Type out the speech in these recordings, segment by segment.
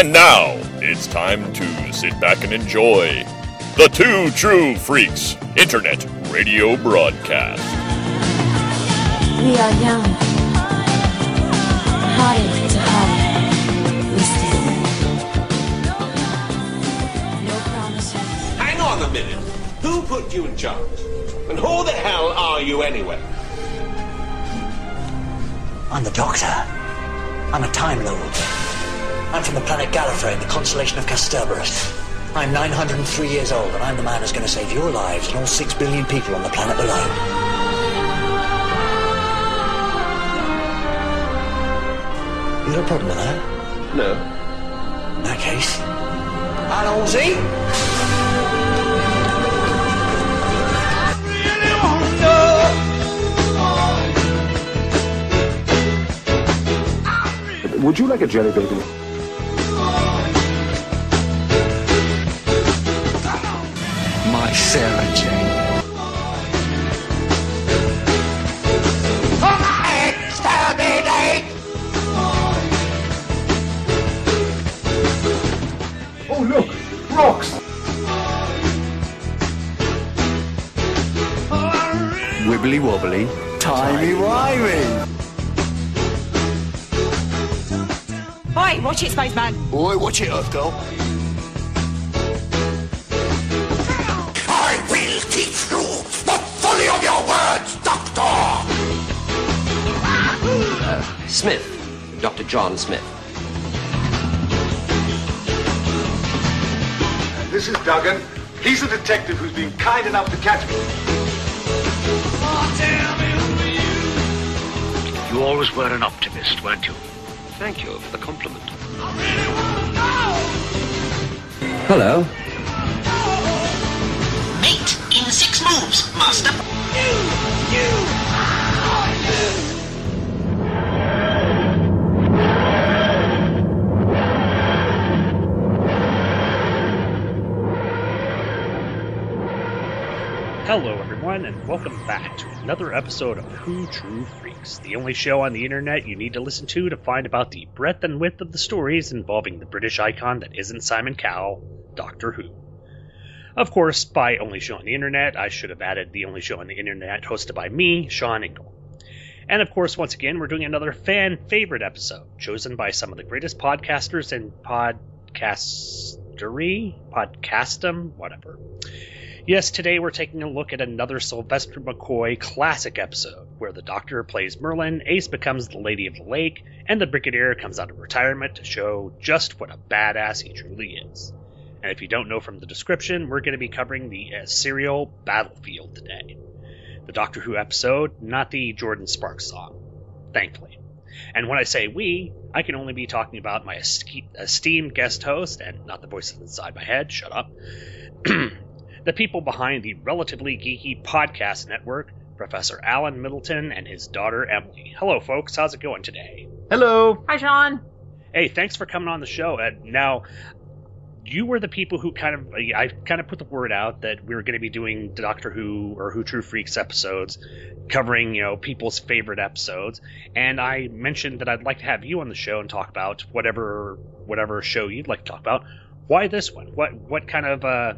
And now it's time to sit back and enjoy the Two True Freaks Internet Radio Broadcast. We are young, hearted to heart. We stand. No promises. Hang on a minute. Who put you in charge? And who the hell are you anyway? I'm the Doctor. I'm a Time Lord. I'm from the planet Gallifrey in the constellation of Kasterborous. I'm 903 years old, and I'm the man who's going to save your lives and all six billion people on the planet below. You got a problem with that? No. In that case, hello, Z. Would you like a jelly baby? My Sarah Jane. Oh, look! Rocks! Wibbly wobbly, timey wimey. Oi, watch it, spaceman. Boy, watch it, Earth girl. Of your words, Doctor! Smith, Dr. John Smith. This is Duggan. He's a detective who's been kind enough to catch me. You always were an optimist, weren't you? Thank you for the compliment. Hello. Mate in six moves, Master. Hello, everyone, and welcome back to another episode of Who True Freaks, the only show on the internet you need to listen to to find about the breadth and width of the stories involving the British icon that isn't Simon Cowell, Doctor Who. Of course, by only show on the internet, I should have added the only show on the internet hosted by me, Shawn Engel. And of course, once again, we're doing another fan favorite episode, chosen by some of the greatest podcasters in podcastery, podcastum, whatever. Yes, today we're taking a look at another Sylvester McCoy classic episode where the Doctor plays Merlin, Ace becomes the Lady of the Lake, and the Brigadier comes out of retirement to show just what a badass he truly is. And if you don't know from the description, we're going to be covering the uh, serial Battlefield today. The Doctor Who episode, not the Jordin Sparks song, thankfully. And when I say we, I can only be talking about my esteemed, esteemed guest host, and not the voices inside my head, shut up. the people behind the relatively geeky podcast network, Professor Alan Middleton and his daughter Emily. Hello, folks. How's it going today? Hello! Hi, Shawn. Hey, thanks for coming on the show. And now, you were the people who kind of I kind of put the word out that we were going to be doing Doctor Who or Who True Freaks episodes, covering you know people's favorite episodes. And I mentioned that I'd like to have you on the show and talk about whatever whatever show you'd like to talk about. Why this one? What what kind of uh,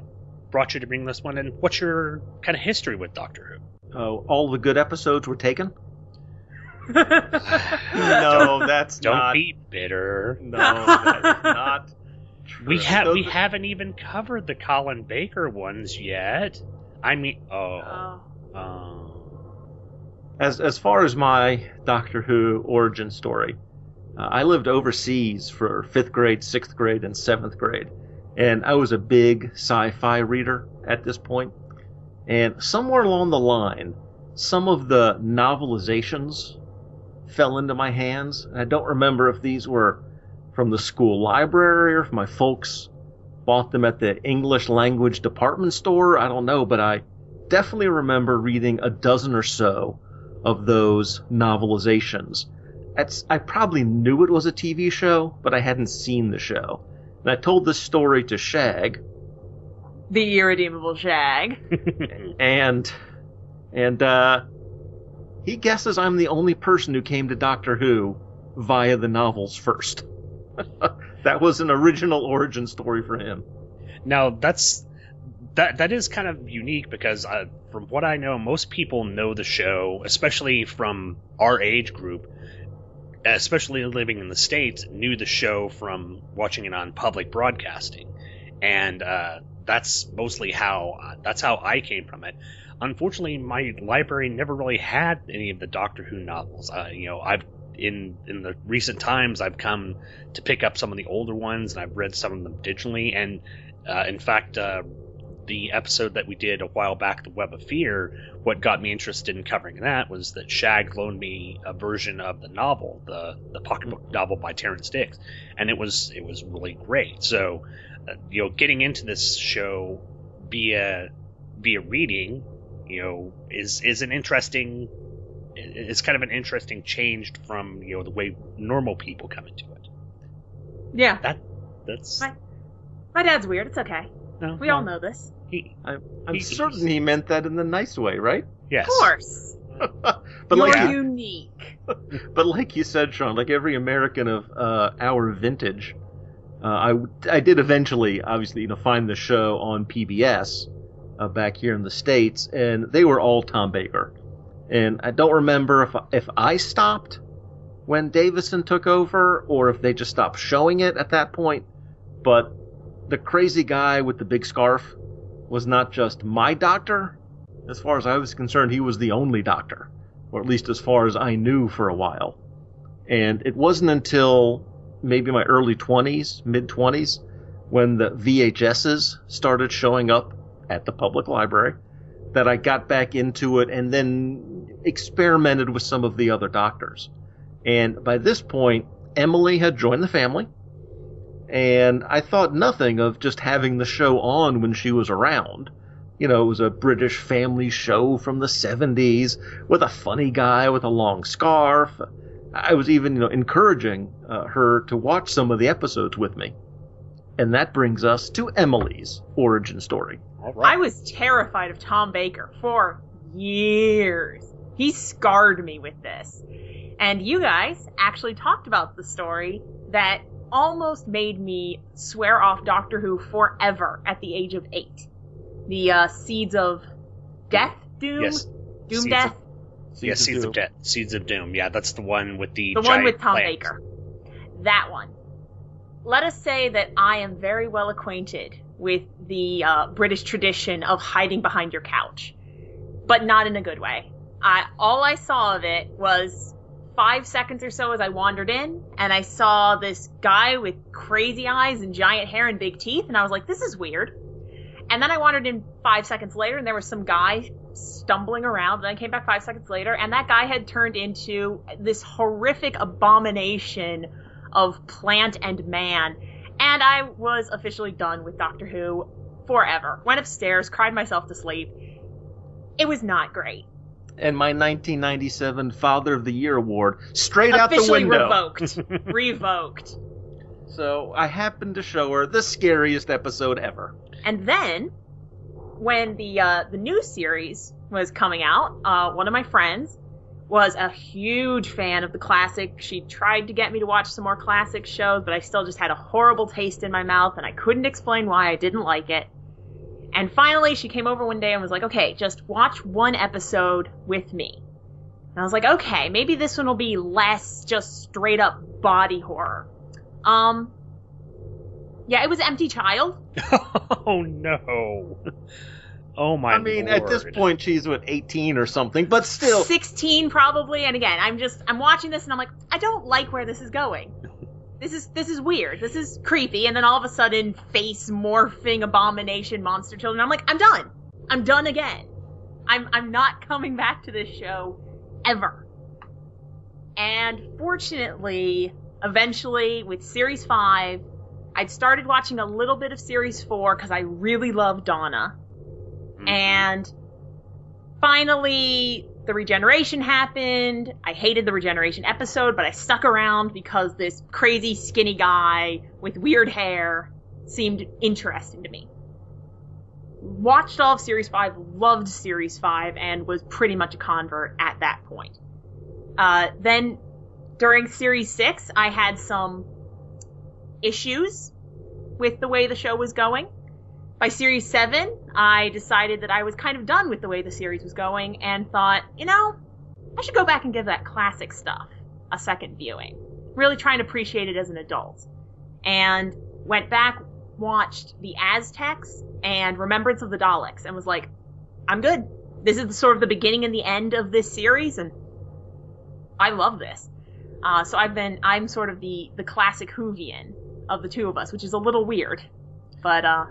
brought you to bring this one, and what's your kind of history with Doctor Who? Oh, all the good episodes were taken? no, that's Don't not. be bitter. No, that's not. We have we haven't even covered the Colin Baker ones yet. I mean, oh, Oh. oh. As as far as my Doctor Who origin story, uh, I lived overseas for fifth grade, sixth grade, and seventh grade, and I was a big sci-fi reader at this point. And somewhere along the line, some of the novelizations fell into my hands. And I don't remember if these were from the school library or if my folks bought them at the English language department store. I don't know, but I definitely remember reading a dozen or so of those novelizations. That's, I probably knew it was a TV show, but I hadn't seen the show. And I told this story to Shag, The irredeemable Shag. and and uh, he guesses I'm the only person who came to Doctor Who via the novels first. that was an original origin story for him. Now that's that that is kind of unique because uh, from what I know, most people know the show, especially from our age group, especially living in the states, knew the show from watching it on public broadcasting, and uh, that's mostly how uh, that's how I came from it. Unfortunately, my library never really had any of the Doctor Who novels. Uh, you know, I've in in the recent times I've come to pick up some of the older ones, and I've read some of them digitally. And uh, in fact, uh, the episode that we did a while back, the Web of Fear, what got me interested in covering that was that Shag loaned me a version of the novel, the the pocketbook novel by Terrance Dicks, and it was it was really great. So, uh, you know, getting into this show via via reading, you know, is is an interesting. It's kind of an interesting change from you know the way normal people come into it. Yeah. That that's My, my dad's weird. It's okay. no, We all know this. He, I, I'm He- certain he meant that in the nice way, right? yes. Of course. but You're like, you, unique. but like you said, Shawn, like every American of uh, our vintage, uh, I I did eventually, obviously, you know, find the show on PBS uh, back here in the states, and they were all Tom Baker. And I don't remember if if I stopped when Davison took over, or if they just stopped showing it at that point. But the crazy guy with the big scarf was not just my doctor. As far as I was concerned, he was the only doctor, or at least as far as I knew for a while. And it wasn't until maybe my early 20s, mid 20s, when the VHSs started showing up at the public library that I got back into it and then experimented with some of the other doctors. And by this point, Emily had joined the family, and I thought nothing of just having the show on when she was around. You know, it was a British family show from the 70s with a funny guy with a long scarf. I was even, you know, encouraging uh, her to watch some of the episodes with me. And that brings us to Emily's origin story. Right. I was terrified of Tom Baker for years. He scarred me with this. And you guys actually talked about the story that almost made me swear off Doctor Who forever at the age of eight. The uh, Seeds of Death? Doom? Yes. Doom Seeds Death? yeah, of Seeds of Doom. Death, Seeds of Doom. Yeah, that's the one with the the one with Tom plant. Baker. That one. Let us say that I am very well acquainted with the uh, British tradition of hiding behind your couch, but not in a good way. I all I saw of it was five seconds or so as I wandered in, and I saw this guy with crazy eyes and giant hair and big teeth, and I was like, "This is weird." And then I wandered in five seconds later, and there was some guy stumbling around. Then I came back five seconds later, and that guy had turned into this horrific abomination of plant and man. And I was officially done with Doctor Who forever. Went upstairs, cried myself to sleep. It was not great. And my 1997 Father of the Year award straight out the Officially window. revoked. Revoked. So I happened to show her the scariest episode ever. And then, when the uh, the new series was coming out, uh, one of my friends was a huge fan of the classic. She tried to get me to watch some more classic shows, but I still just had a horrible taste in my mouth, and I couldn't explain why I didn't like it. And finally, she came over one day and was like, "Okay, just watch one episode with me." And I was like, "Okay, maybe this one will be less just straight up body horror." Um, yeah, it was Empty Child. oh no. Oh my I mean, at this point, she's what 18 or something, but still. 16 probably and again i'm just i'm watching this and i'm like i don't like where this is going this is this is weird. This is creepy. And then all of a sudden face morphing abomination monster children. I'm like i'm done. I'm done again. I'm i'm not coming back to this show ever. And fortunately eventually with series 5 i'd started watching a little bit of series 4 because i really love donna. Mhm. and finally the regeneration happened. I hated the regeneration episode, but I stuck around because this crazy skinny guy with weird hair seemed interesting to me. Watched all of Series 5, loved Series 5, and was pretty much a convert at that point. Uh, then during Series 6, I had some issues with the way the show was going. By series seven, I decided that I was kind of done with the way the series was going and thought, you know, I should go back and give that classic stuff a second viewing. Really try and appreciate it as an adult. And went back, watched The Aztecs and Remembrance of the Daleks, and was like, I'm good. This is sort of the beginning and the end of this series, and I love this. Uh, so I've been, I'm sort of the, the classic Whovian of the two of us, which is a little weird. But, uh,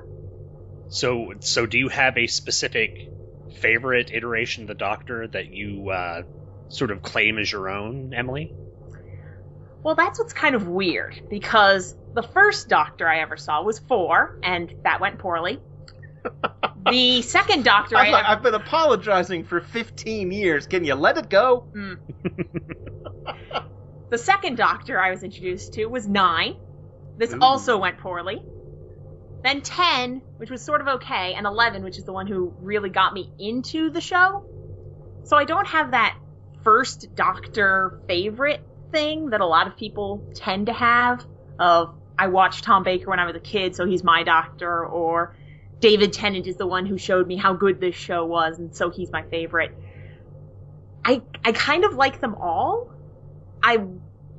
So, so do you have a specific favorite iteration of the Doctor that you uh, sort of claim as your own, Emily? Well, that's what's kind of weird because the first Doctor I ever saw was four, and that went poorly. the second Doctor I I've, ever... I've been apologizing for 15 years. Can you let it go? Hmm. the second Doctor I was introduced to was nine. This Ooh. also went poorly. Then ten, which was sort of okay, and eleven, which is the one who really got me into the show. So I don't have that first Doctor favorite thing that a lot of people tend to have of I watched Tom Baker when I was a kid, so he's my doctor, or David Tennant is the one who showed me how good this show was, and so he's my favorite. I I kind of like them all. I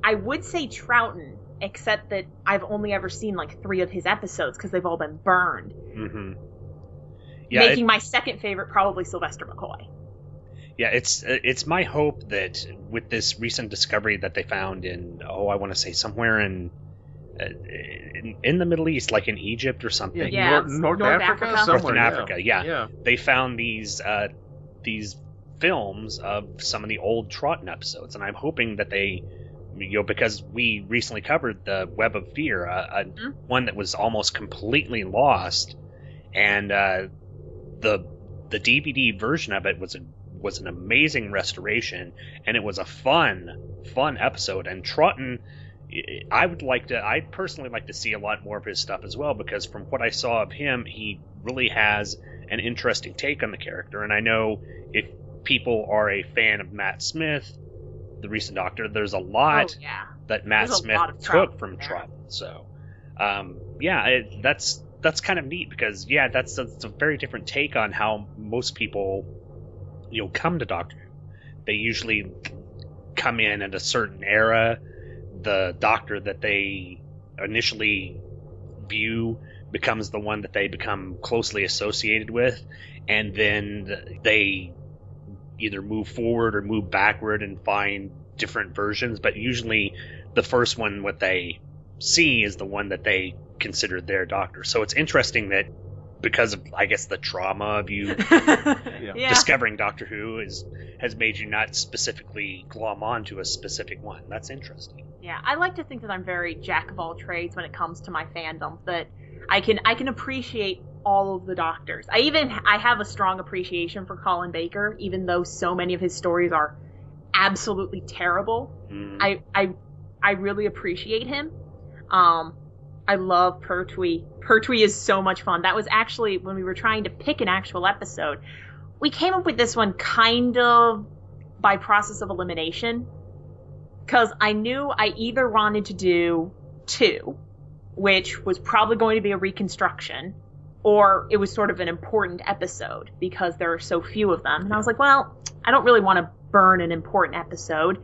I would say Troughton, except that I've only ever seen like three of his episodes because they've all been burned. Mm-hmm. Yeah, making it- my second favorite probably Sylvester McCoy. Yeah, it's it's my hope that with this recent discovery that they found in oh I want to say somewhere in, uh, in in the Middle East like in Egypt or something Yeah, North, North, North Africa? Africa. Somewhere, Northern yeah. Africa yeah. Yeah. they found these uh, these films of some of the old Troughton episodes and I'm hoping that they you know because we recently covered the Web of Fear uh, a Mhm. one that was almost completely lost and uh, the the DVD version of it was a was an amazing restoration, and it was a fun, fun episode. And Troughton, I would like to, I personally like to see a lot more of his stuff as well, because from what I saw of him, he really has an interesting take on the character. And I know if people are a fan of Matt Smith, the recent Doctor, there's a lot oh yeah. that Matt There's Smith took from there. Troughton. So, um, yeah, it, that's that's kind of neat because yeah, that's, that's a very different take on how most people, you know, come to Doctor Who. They usually come in at a certain era. The Doctor that they initially view becomes the one that they become closely associated with, and then they either move forward or move backward and find different versions. But usually, the first one what they see is the one that they consider their doctor. So it's interesting that because of I guess the trauma of you yeah. discovering Doctor Who is has made you not specifically glom on to a specific one. That's interesting. Yeah, I like to think that I'm very jack of all trades when it comes to my fandom. That I can I can appreciate all of the doctors. I even I have a strong appreciation for Colin Baker, even though so many of his stories are absolutely terrible. Mm. I I I really appreciate him. Um, I love Pertwee. Pertwee is so much fun. That was actually when we were trying to pick an actual episode. We came up with this one kind of by process of elimination because I knew I either wanted to do two, which was probably going to be a reconstruction, or it was sort of an important episode because there are so few of them. And I was like, well, I don't really want to burn an important episode.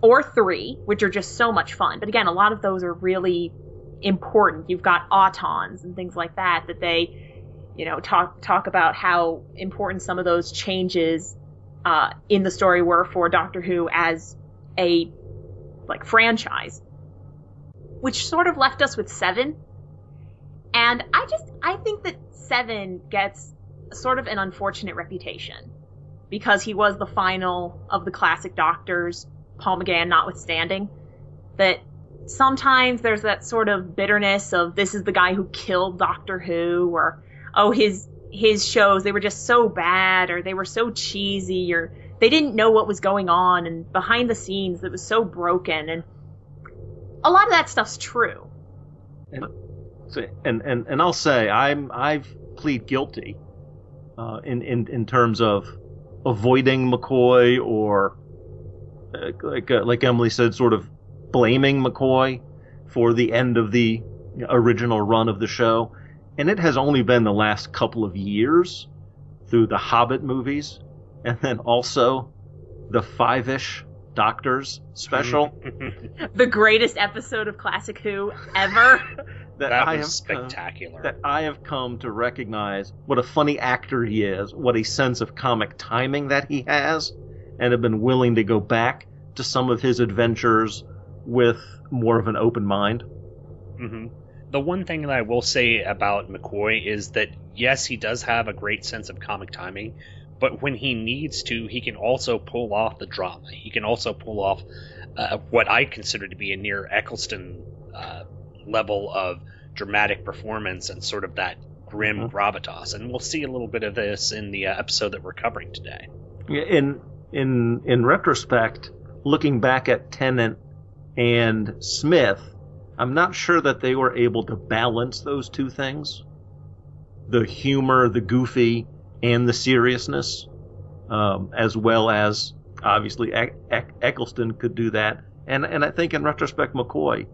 Or three, which are just so much fun. But again, a lot of those are really important. You've got autons and things like that that they, you know, talk talk about how important some of those changes uh, in the story were for Doctor Who as a like franchise, which sort of left us with seven. And I just I think that seven gets sort of an unfortunate reputation because he was the final of the classic Doctors, Paul McGann notwithstanding. That sometimes there's that sort of bitterness of this is the guy who killed Doctor Who, or oh his his shows they were just so bad, or they were so cheesy, or they didn't know what was going on, and behind the scenes it was so broken, and a lot of that stuff's true. And, and, and, and I'll say I'm I've plead guilty uh, in, in in terms of avoiding McCoy or uh, like uh, like Emily said, sort of blaming McCoy for the end of the original run of the show, and it has only been the last couple of years through the Hobbit movies, and then also the five-ish Doctors special. the greatest episode of Classic Who ever. that, That I was have spectacular. Come, that I have come to recognize what a funny actor he is, what a sense of comic timing that he has, and have been willing to go back to some of his adventures with more of an open mind. hmm The one thing that I will say about McCoy is that yes, he does have a great sense of comic timing, but when he needs to, he can also pull off the drama. He can also pull off uh, what I consider to be a near Eccleston uh, level of dramatic performance and sort of that grim gravitas. And we'll see a little bit of this in the uh, episode that we're covering today. Yeah, In in in retrospect, looking back at Tennant and Smith, I'm not sure that they were able to balance those two things. The humor, the goofy, and the seriousness, um, as well as obviously Eck- Eck- Eccleston could do that, and and I think in retrospect McCoy,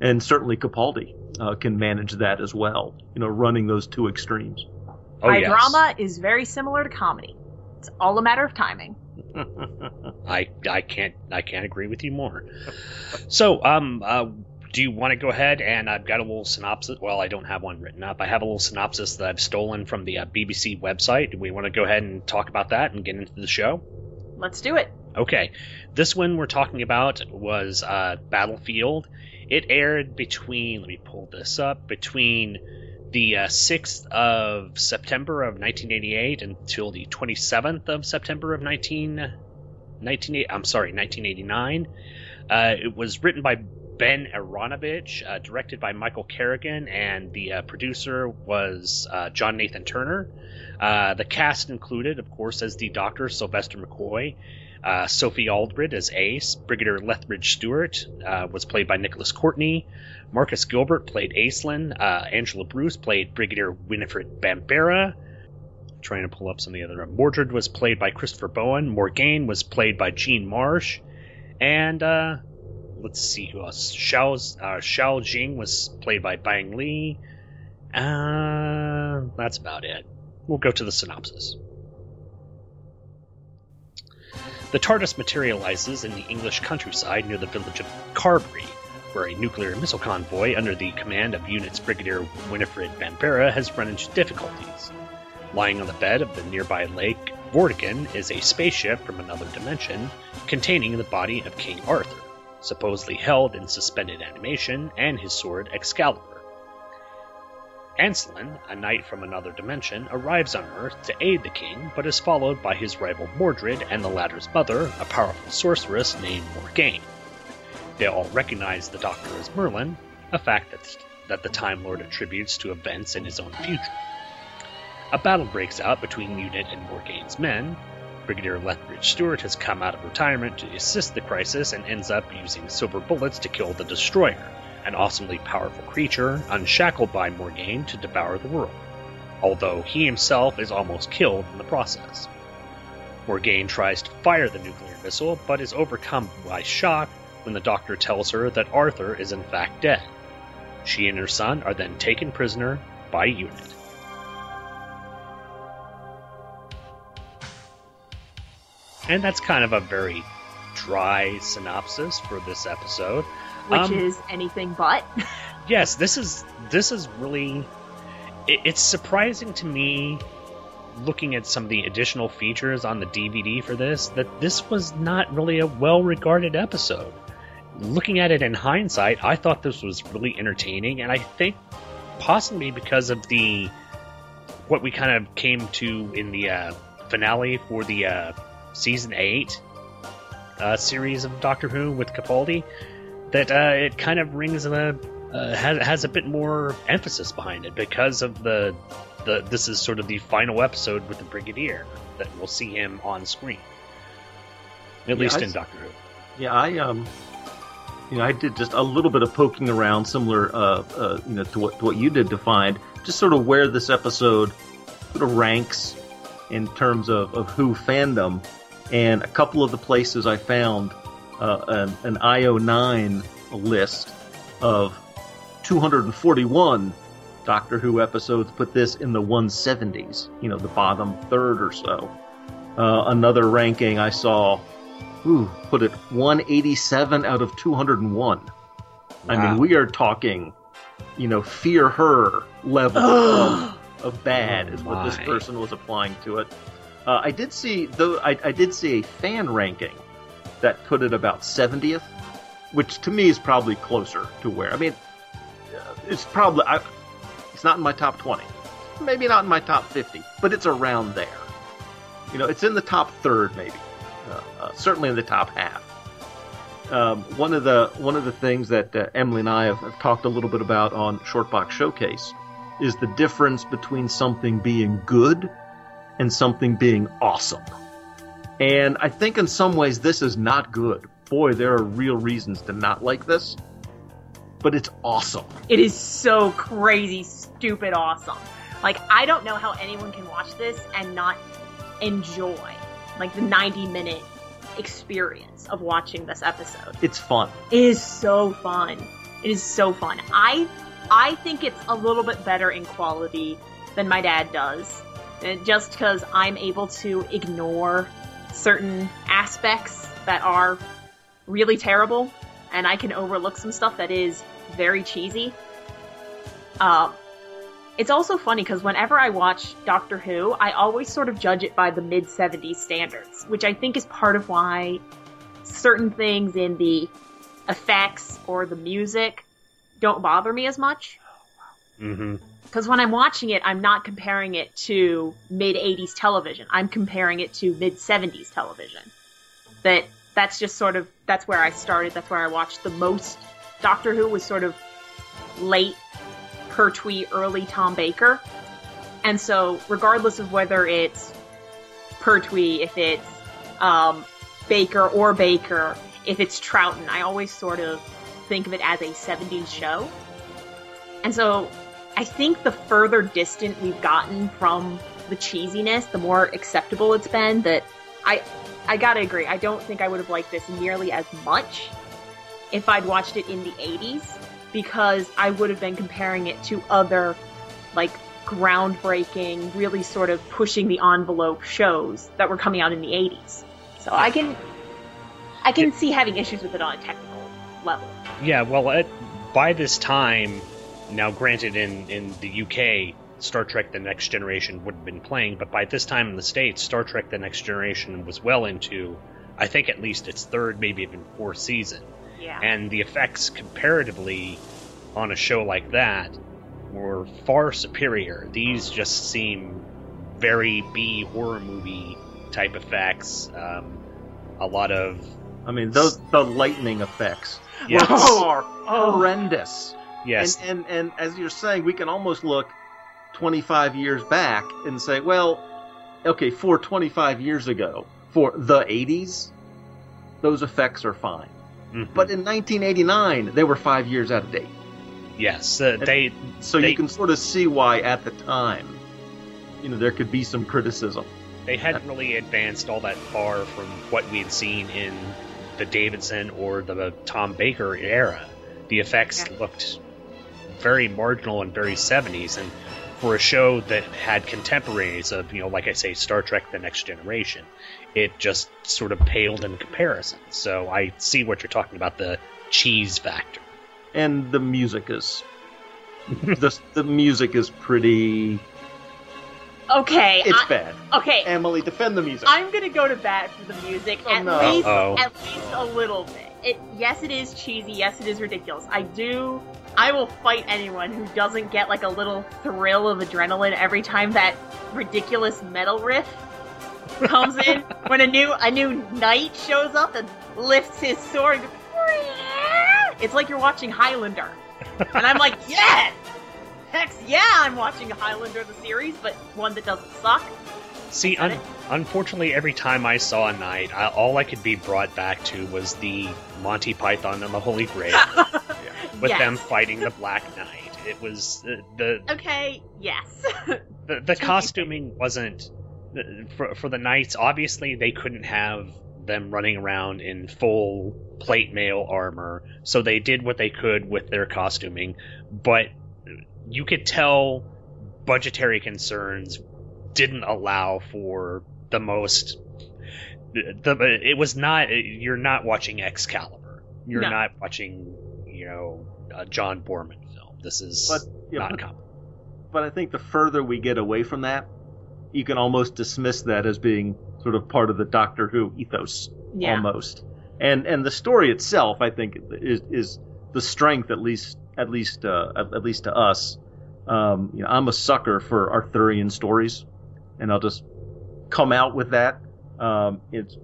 and certainly Capaldi uh, can manage that as well. You know, running those two extremes. Oh, My yes. drama is very similar to comedy. It's all a matter of timing. I I can't I can't agree with you more. So um uh, do you want to go ahead and I've got a little synopsis? Well, I don't have one written up. I have a little synopsis that I've stolen from the uh, BBC website. Do we want to go ahead and talk about that and get into the show? Let's do it. Okay, this one we're talking about was uh, Battlefield. It aired between let me pull this up between the uh, 6th of September of 1988 until the 27th of September of 19, 19 I'm sorry 1989. Uh, it was written by Ben Aaronovitch, uh, directed by Michael Kerrigan, and the uh, producer was uh, John Nathan Turner. Uh, the cast included, of course, as the Doctor Sylvester McCoy, uh, Sophie Aldred as Ace, Brigadier Lethbridge Stewart uh, was played by Nicholas Courtney, Marcus Gilbert played Ancelyn, Angela Bruce played Brigadier Winifred Bambera. Trying to pull up some of the other. Mordred was played by Christopher Bowen. Morgaine was played by Jean Marsh, and let's see who else. Xiao uh, Xiao Jing was played by Bang Li. Uh, that's about it. We'll go to the synopsis. The TARDIS materializes in the English countryside near the village of Carbury, where a nuclear missile convoy under the command of Unit's Brigadier Winifred Bambera has run into difficulties. Lying on the bed of the nearby lake Vortigern is a spaceship from another dimension containing the body of King Arthur, supposedly held in suspended animation, and his sword Excalibur. Ancelyn, a knight from another dimension, arrives on Earth to aid the king, but is followed by his rival Mordred and the latter's mother, a powerful sorceress named Morgaine. They all recognize the Doctor as Merlin, a fact that, that the Time Lord attributes to events in his own future. A battle breaks out between Unit and Morgaine's men. Brigadier Lethbridge Stewart has come out of retirement to assist the crisis and ends up using silver bullets to kill the Destroyer, an awesomely powerful creature unshackled by Morgaine to devour the world, although he himself is almost killed in the process. Morgaine tries to fire the nuclear missile, but is overcome by shock when the doctor tells her that Arthur is in fact dead. She and her son are then taken prisoner by Unit. And that's kind of a very dry synopsis for this episode. Which Um, is anything but. yes, this is this is really it, it's surprising to me looking at some of the additional features on the DVD for this that this was not really a well-regarded episode. Looking at it in hindsight, I thought this was really entertaining and I think possibly because of the what we kind of came to in the uh, finale for the uh, season 8 uh, series of Doctor Who with Capaldi that uh, it kind of rings a uh, has, has a bit more emphasis behind it because of the the this is sort of the final episode with the Brigadier that we'll see him on screen at Yeah, least I in Doctor Who. Yeah, I um, you know, I did just a little bit of poking around, similar, uh, uh, you know, to what to what you did to find just sort of where this episode sort of ranks in terms of of Who fandom, and a couple of the places I found uh, an, an IO9 list of 241 Doctor Who episodes put this in the 170s, you know, the bottom third or so. Uh, another ranking I saw, ooh, put it 187 out of 201. I mean, we are talking, you know, fear her level of, of bad is what this person was applying to it. Uh, I did see, though, I, I did see a fan ranking that put it about 70th, which to me is probably closer to where. I mean, uh, it's probably I, it's not in my top 20, maybe not in my top 50, but it's around there. You know, it's in the top third, maybe, uh, uh, certainly in the top half. Um, one of the one of the things that uh, Emily and I have, have talked a little bit about on Shortbox Showcase is the difference between something being good and something being awesome. And I think in some ways this is not good. Boy, there are real reasons to not like this. But it's awesome. It is so crazy, stupid awesome. Like, I don't know how anyone can watch this and not enjoy, like, the 90 minute experience of watching this episode. It's fun. It is so fun. It is so fun. I I think it's a little bit better in quality than my dad does. Uh, Just because I'm able to ignore certain aspects that are really terrible, and I can overlook some stuff that is very cheesy. Uh, it's also funny because whenever I watch Doctor Who, I always sort of judge it by the mid 70s standards, which I think is part of why certain things in the effects or the music don't bother me as much. Mm-hmm. Because when I'm watching it, I'm not comparing it to mid 80s television. I'm comparing it to mid 70s television. That that's just sort of that's where I started. That's where I watched the most. Doctor Who was sort of late Pertwee, early Tom Baker, and so regardless of whether it's Pertwee, if it's um, Baker or Baker, if it's Troughton, I always sort of think of it as a 70s show. And so I think the further distant we've gotten from the cheesiness, the more acceptable it's been that I I gotta agree. I don't think I would have liked this nearly as much if I'd watched it in the 80s because I would have been comparing it to other like groundbreaking, really sort of pushing the envelope shows that were coming out in the 80s. So I can I can see having issues with it on a technical level. Yeah, well, it, by this time, now granted, in in the UK, Star Trek: The Next Generation would have been playing, but by this time in the states, Star Trek: The Next Generation was well into, I think, at least its third, maybe even fourth season, Yeah. and the effects comparatively on a show like that were far superior. These just seem very B horror movie type effects. Um, a lot of I mean, those the lightning effects Yes. are horrendous. Yes, And, and and as you're saying, we can almost look 25 years back and say, well, okay, for 25 years ago, for the 80s, those effects are fine. Mhm. But in 1989, they were five years out of date. yes, uh, they So They- you can sort of see why at the time, you know, there could be some criticism. they hadn't really advanced all that far from what we had seen in the Davison or the Tom Baker era. The effects Yeah. looked very marginal and very 70s, and for a show that had contemporaries of, you know, like I say, Star Trek The Next Generation, it just sort of paled in comparison. So I see what you're talking about the cheese factor. And the music is. the, the music is pretty. Okay. It's I- bad. Okay. Emily, defend the music. I'm gonna go to bat for the music Oh, at no. least Uh-oh. at least a little bit. It yes, it is cheesy. Yes, it is ridiculous. I do. I will fight anyone who doesn't get like a little thrill of adrenaline every time that ridiculous metal riff comes in when a new a new knight shows up and lifts his sword. It's like you're watching Highlander, and I'm like, yes, heck yeah, I'm watching Highlander the series, but one that doesn't suck. See, un- unfortunately, every time I saw a knight, I, all I could be brought back to was the Monty Python and the Holy Grail, with Yes. them fighting the Black Knight. It was uh, the Okay, yes. the, the costuming wasn't for for the knights. Obviously, they couldn't have them running around in full plate mail armor, so they did what they could with their costuming, but you could tell budgetary concerns didn't allow for the most the it was not you're not watching Excalibur. You're No. not watching, you know, a John Boorman film. This is But yeah, not but, common. but I think the further we get away from that, you can almost dismiss that as being sort of part of the Doctor Who ethos Yeah. almost. And and the story itself, I think, is is the strength at least at least uh, at, at least to us. Um, you know, I'm a sucker for Arthurian stories, and I'll just come out with that. Um, it's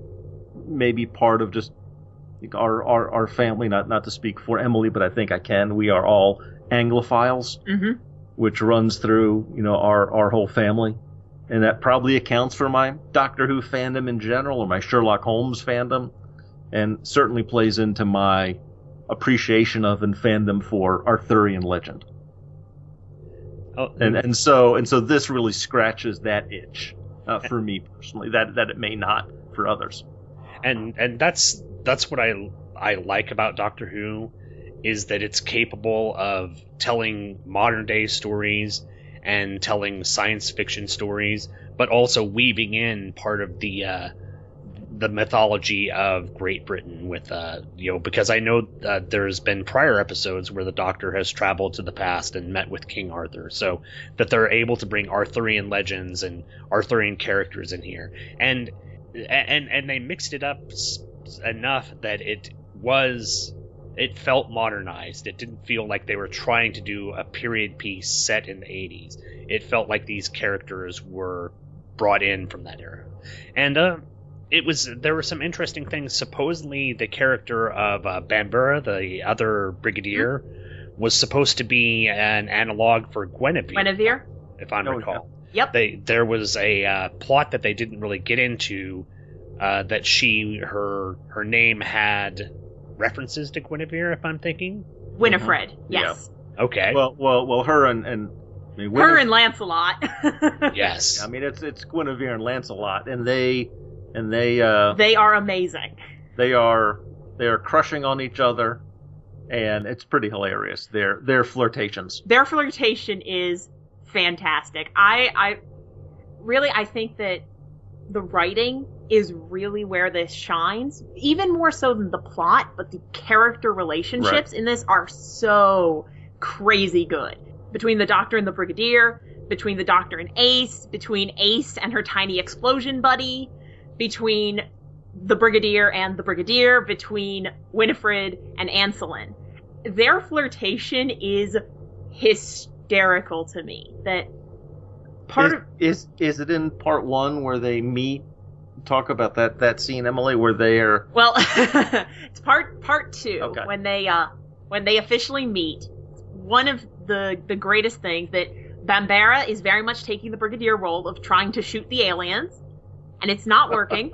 maybe part of just like, our, our our family. Not not to speak for Emily, but I think I can. We are all Anglophiles Mm-hmm. which runs through you know our our whole family, and that probably accounts for my Doctor Who fandom in general, or my Sherlock Holmes fandom, and certainly plays into my appreciation of and fandom for Arthurian legend. Oh, And and so and so this really scratches that itch uh, for me personally. That that it may not for others. and and that's that's what I I like about Doctor Who is that it's capable of telling modern day stories and telling science fiction stories, but also weaving in part of the uh, the mythology of Great Britain with uh, you know because I know uh, there's been prior episodes where the Doctor has traveled to the past and met with King Arthur, so that they're able to bring Arthurian legends and Arthurian characters in here, and and and they mixed it up enough that it was it felt modernized. It didn't feel like they were trying to do a period piece set in the 80s. It felt like these characters were brought in from that era. And uh it was there were some interesting things. Supposedly the character of uh, Bambera, the other brigadier, was supposed to be an analog for Guinevere, Guinevere. if I Oh, recall. Yep. They there was a uh, plot that they didn't really get into uh, that she her her name had references to Guinevere, if I'm thinking. Winifred. Yes. Okay. Well well well her and and I mean, Her and Lancelot. yes. I mean it's it's Guinevere and Lancelot, and they and they uh they are amazing. They are they are crushing on each other, and it's pretty hilarious. Their their flirtations. Their flirtation is fantastic. I I really I think that the writing is really where this shines, even more so than the plot, but the character relationships in this are so crazy good. Between the Doctor and the Brigadier, between the Doctor and Ace, between Ace and her tiny explosion buddy, between the Brigadier and the Brigadier, between Winifred and Ancelyn. Their flirtation is hysterical to me. That part is, of is is it in part one where they meet? Talk about that that scene, Emily, where they are. Well, it's part part two Okay. when they uh when they officially meet. One of the the greatest things that Bambera is very much taking the brigadier role of trying to shoot the aliens, and it's not working,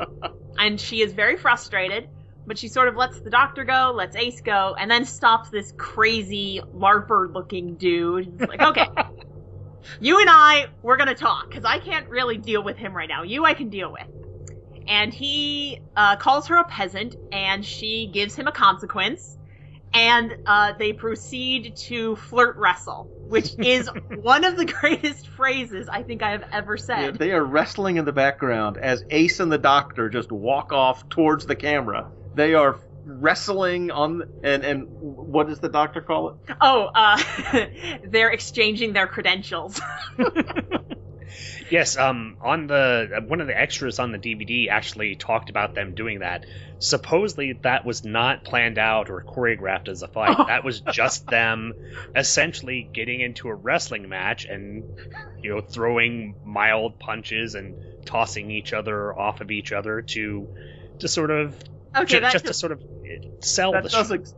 and she is very frustrated. But she sort of lets the doctor go, lets Ace go, and then stops this crazy larper looking dude. It's like, okay, you and I, we're gonna talk because I can't really deal with him right now. You, I can deal with and he uh, calls her a peasant, and she gives him a consequence, and uh, they proceed to flirt wrestle, which is one of the greatest phrases I think I have ever said. They are wrestling in the background as Ace and the Doctor just walk off towards the camera. They are wrestling on and and what does the Doctor call it? Oh, uh, they're exchanging their credentials. Yes, um, on the one of the extras on the DVD actually talked about them doing that. Supposedly, that was not planned out or choreographed as a fight. That was just them essentially getting into a wrestling match and you know throwing mild punches and tossing each other off of each other to to sort of Okay, ju- that just to sort of sell That the does show. ex-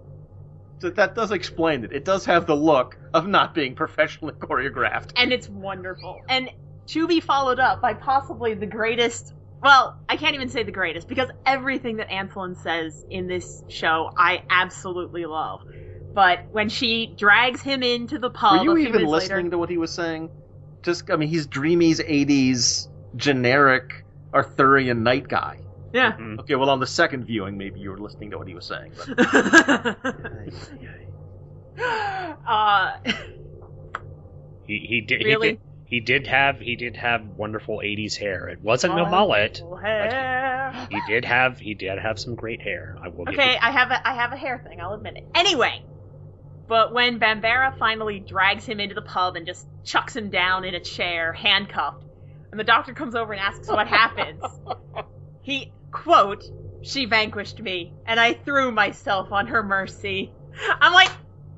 that- that does explain it. It does have the look of not being professionally choreographed. and it's wonderful. And to be followed up by possibly the greatest. Well, I can't even say the greatest because everything that Ancelyn says in this show I absolutely love. But when she drags him into the pub, Were you a few even listening later, to what he was saying? Just, I mean, he's Dreamy's '80s generic Arthurian knight guy. Yeah. Okay, well, on the second viewing, maybe you were listening to what he was saying. But uh, He he did Really? he did he did have he did have wonderful 80s hair. It wasn't a mullet. hair. He did have he did have some great hair. I will Okay, I have a I have a hair thing. I'll admit it. Anyway, but when Bambera finally drags him into the pub and just chucks him down in a chair, handcuffed, and the doctor comes over and asks what happens, he quote, "She vanquished me, and I threw myself on her mercy." I'm like,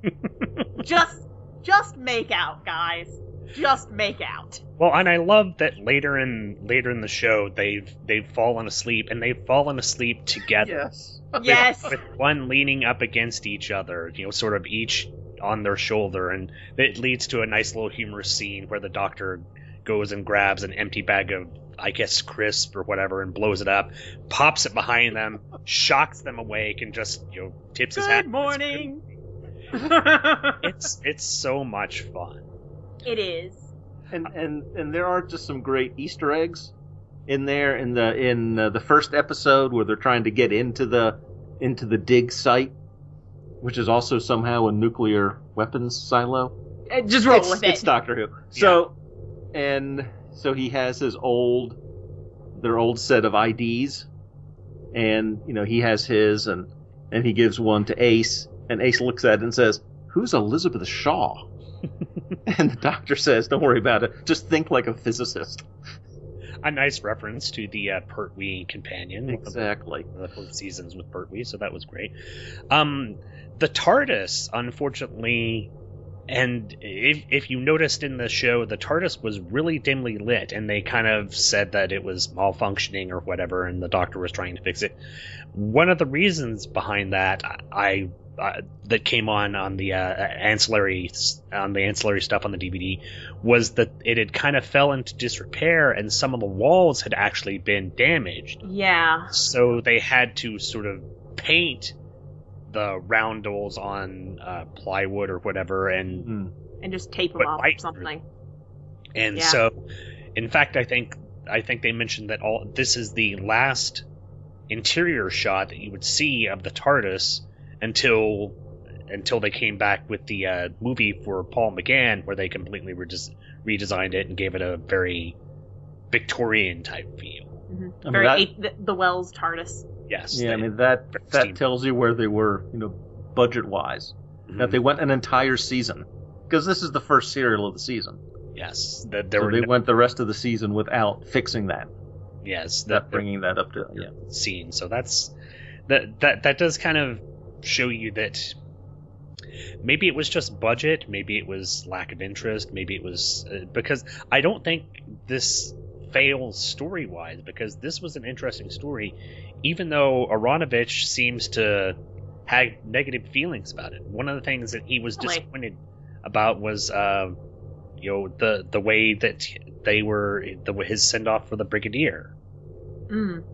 just just make out, guys. Just make out. Well, and I love that later in later in the show they've they've fallen asleep and they've fallen asleep together. yes. With- Yes. With one leaning up against each other, you know, sort of each on their shoulder, and it leads to a nice little humorous scene where the doctor goes and grabs an empty bag of, I guess, crisp or whatever, and blows it up, pops it behind them, shocks them awake, and just you know tips his hat. Good morning. It's it's so much fun. It is. and and and there are just some great Easter eggs in there in the in uh, the first episode where they're trying to get into the into the dig site, which is also somehow a nuclear weapons silo. Uh, Just roll it's, with it. It's Doctor Who. So and so he has his old their old set of IDs, and you know he has his and and he gives one to Ace, and Ace looks at it and says, "Who's Elizabeth Shaw?" and the doctor says, "Don't worry about it. Just think like a physicist." A nice reference to the uh, Pertwee companion. Exactly. The fourth seasons with Pertwee, so that was great. Um, the TARDIS, unfortunately, and if if you noticed in the show, the TARDIS was really dimly lit, and they kind of said that it was malfunctioning or whatever, and the Doctor was trying to fix it. One of the reasons behind that, I. Uh, that came on on the uh, ancillary on the ancillary stuff on the DVD was that it had kind of fell into disrepair and some of the walls had actually been damaged Yeah. so they had to sort of paint the roundels on uh, plywood or whatever and And just tape them Put up or something. and Yeah. so in fact i think i think they mentioned that all this is the last interior shot that you would see of the tardis until until they came back with the uh, movie for paul mcgann where they completely redes- redesigned it and gave it a very victorian type feel Mhm. I mean, Very that- eight, the, the Wells TARDIS. yes Yeah, I mean that steam. that tells you where they were, you know, budget wise. That they went an entire season because this is the first serial of the season. yes that there so were they no- went the rest of the season without fixing that, yes that bringing that up to yeah. scene. So that's that that that does kind of show you that maybe it was just budget, maybe it was lack of interest, maybe it was uh, because I don't think this fails story wise because this was an interesting story, even though Aaronovitch seems to have negative feelings about it. One of the things that he was Really? disappointed about was. Uh, you know the the way that they were the his send off for the brigadier Mm.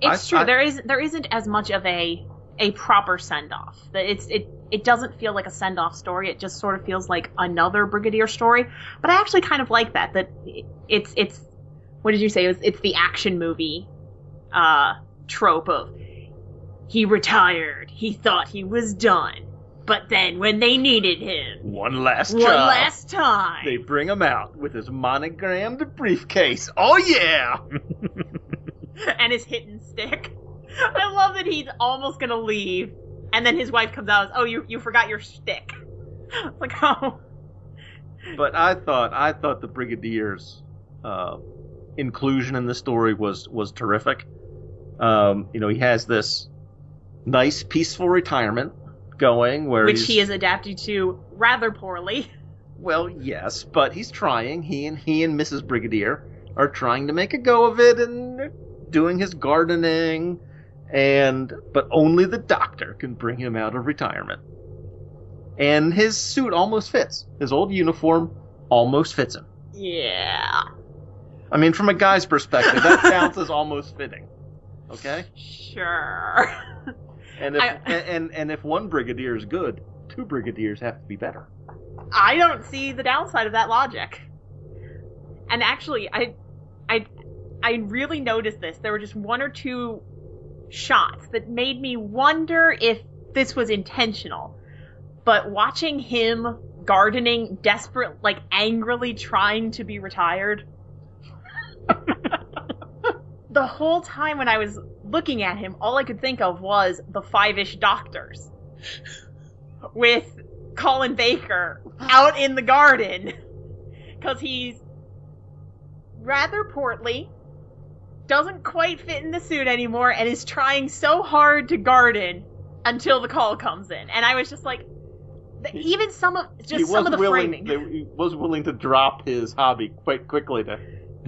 It's I- true. I- there is there isn't as much of a a proper send off. That it's it it doesn't feel like a send off story. It just sort of feels like another Brigadier story. But I actually kind of like that. That it's it's what did you say? It was, it's the action movie uh trope of he retired. He thought he was done. But then when they needed him, One last one job. last time, They bring him out with his monogrammed briefcase. Oh yeah! and his hidden stick. I love that he's almost gonna leave, and then his wife comes out and says, "Oh, you you forgot your stick." It's like, oh, But I thought I thought the brigadier's uh, inclusion in the story was was terrific. Um, you know, he has this nice, peaceful retirement going where which he is adapted to rather poorly. Well, yes, but he's trying. He and he and Mrs. Brigadier are trying to make a go of it and doing his gardening, and but only the doctor can bring him out of retirement. And his suit almost fits. His old uniform almost fits him. Yeah, I mean, from a guy's perspective, that counts as almost fitting. Okay. sure. And if I- and, and and if one brigadier is good, two brigadiers have to be better. I don't see the downside of that logic. And actually, I, I, I really noticed this. There were just one or two shots that made me wonder if this was intentional. But watching him gardening, desperate, like angrily trying to be retired. the whole time when I was looking at him, all I could think of was the Five Ish Doctors with Colin Baker out in the garden because he's rather portly, doesn't quite fit in the suit anymore, and is trying so hard to garden until the call comes in. And I was just like, th- even some of just some of the willing. framing. He was willing to drop his hobby quite quickly to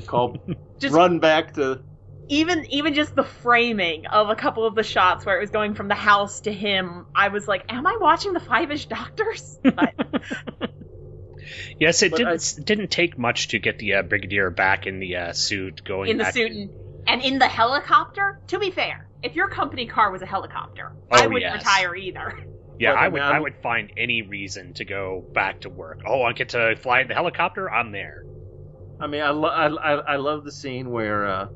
call, Just- run back to. even even just the framing of a couple of the shots where it was going from the house to him, I was like, "Am I watching the Five Ish Doctors?" But Yes, it But didn't didn't take much to get the uh, brigadier back in the uh, suit going in the back- suit and, and in the helicopter. To be fair, if your company car was a helicopter, Oh, I wouldn't yes. retire either. Yeah, I I would. mean, I would find any reason to go back to work. Oh, I get to fly in the helicopter. I'm there. I mean, I, lo- I, I, I love the scene where uh,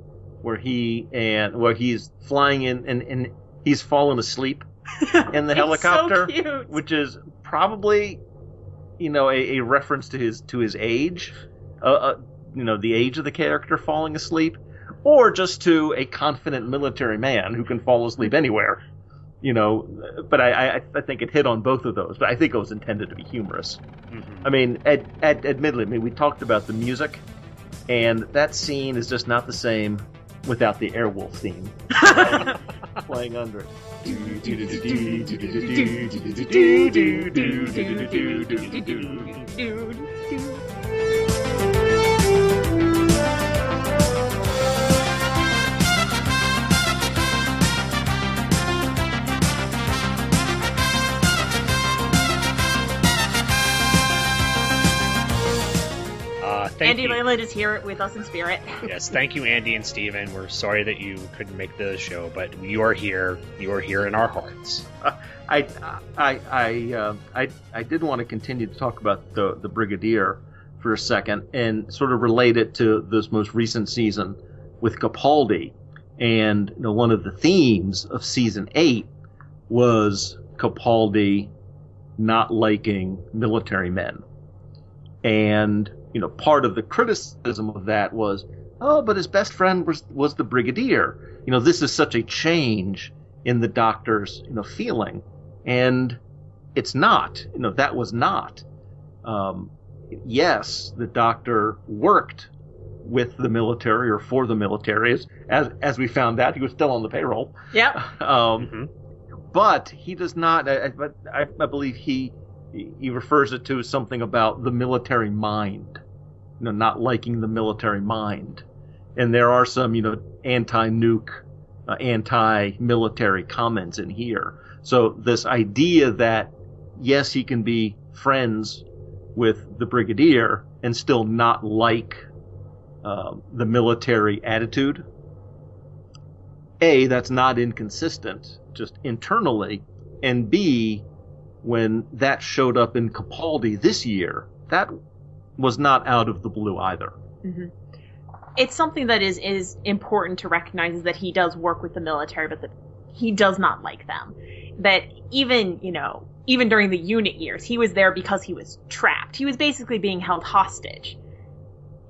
where he and where he's flying in and, and he's fallen asleep in the It's helicopter, so cute. which is probably you know a, a reference to his to his age, uh, uh, you know the age of the character falling asleep, or just to a confident military man who can fall asleep anywhere. You know, but I, I I think it hit on both of those. But I think it was intended to be humorous. Mm-hmm. I mean, ad, ad, admittedly, I mean, we talked about the music, and that scene is just not the same without the Airwolf theme playing under it. Uh, thank Andy you. Leyland is here with us in spirit. yes, thank you, Andy and Steven. We're sorry that you couldn't make the show, but you are here. You are here in our hearts. I I I uh, I I did want to continue to talk about the the Brigadier for a second and sort of relate it to this most recent season with Capaldi. And you know, one of the themes of season eight was Capaldi not liking military men. And you know, part of the criticism of that was, oh, but his best friend was was the Brigadier. You know, this is such a change in the Doctor's you know feeling, and it's not. You know, that was not. Um, yes, the Doctor worked with the military or for the military, as as, as we found out, he was still on the payroll. Yeah. Um, But he does not. I, I, but I, I believe he he refers it to something about the military mind, you know, not liking the military mind. And there are some, you know, anti-nuke, uh, anti-military comments in here. So this idea that yes, he can be friends with the brigadier and still not like uh, the military attitude. A, that's not inconsistent, just internally, and B, when that showed up in Capaldi this year, that was not out of the blue either. Mhm. It's something that is is important to recognize is that he does work with the military, but that he does not like them. That even you know even during the unit years, he was there because he was trapped. He was basically being held hostage,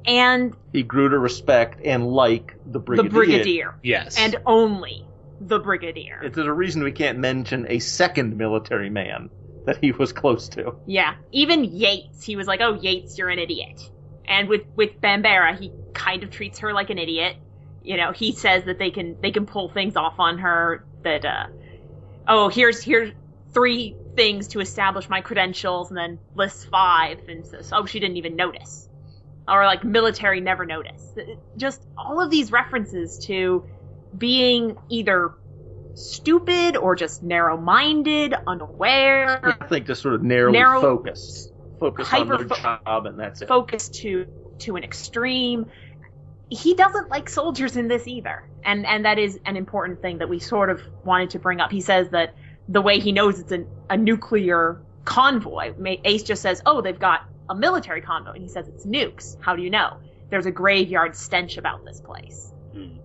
and He grew to respect and like the brigadier. the brigadier, Yes. and only the brigadier. It's a reason we can't mention a second military man that he was close to. Yeah, even Yates, he was like, "Oh, Yates, you're an idiot." And with with Bambera, he kind of treats her like an idiot. You know, he says that they can they can pull things off on her. That uh, oh, here's here's three things to establish my credentials, and then lists five, and says, "Oh, she didn't even notice," or like military never notice. Just all of these references to being either stupid or just narrow-minded, unaware, I think just sort of narrowly Narrow- focused. Focus on their job and that's it. focused to to an extreme. He doesn't like soldiers in this either, and and that is an important thing that we sort of wanted to bring up. He says that the way he knows it's an, a nuclear convoy, Ace just says, "Oh, they've got a military convoy," and he says it's nukes. How do you know? There's a graveyard stench about this place. Mm.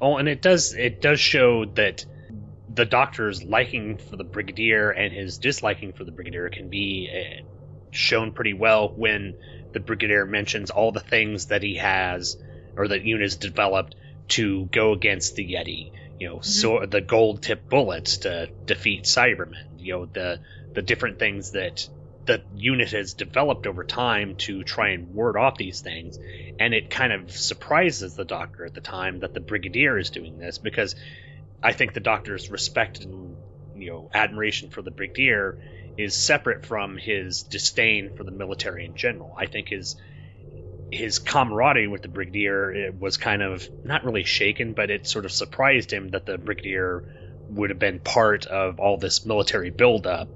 Oh, and it does it does show that the Doctor's liking for the Brigadier and his disliking for the Brigadier can be uh, shown pretty well when the Brigadier mentions all the things that he has or that UNIT developed to go against the Yeti. You know, so the gold tipped bullets to defeat Cybermen. You know, the the different things that the unit has developed over time to try and ward off these things. And it kind of surprises the Doctor at the time that the Brigadier is doing this because I think the Doctor's respect and you know admiration for the Brigadier is separate from his disdain for the military in general. I think his his camaraderie with the brigadier was kind of not really shaken, but it sort of surprised him that the brigadier would have been part of all this military buildup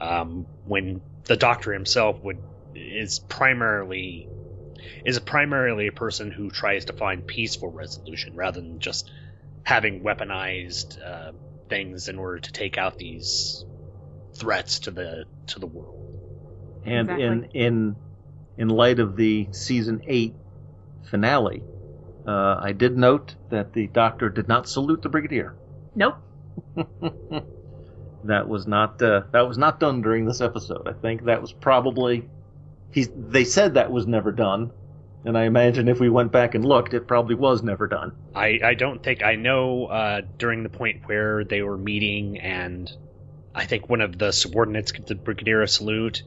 um, when the doctor himself would is primarily is primarily a person who tries to find peaceful resolution rather than just having weaponized uh, things in order to take out these threats to the to the world. And Exactly. in in in light of the season eight finale, uh, I did note that the Doctor did not salute the Brigadier. Nope. that was not uh, that was not done during this episode. I think that was probably he's. They said that was never done, and I imagine if we went back and looked, it probably was never done. I, I don't think I know uh, during the point where they were meeting and I think one of the subordinates gives the brigadier a salute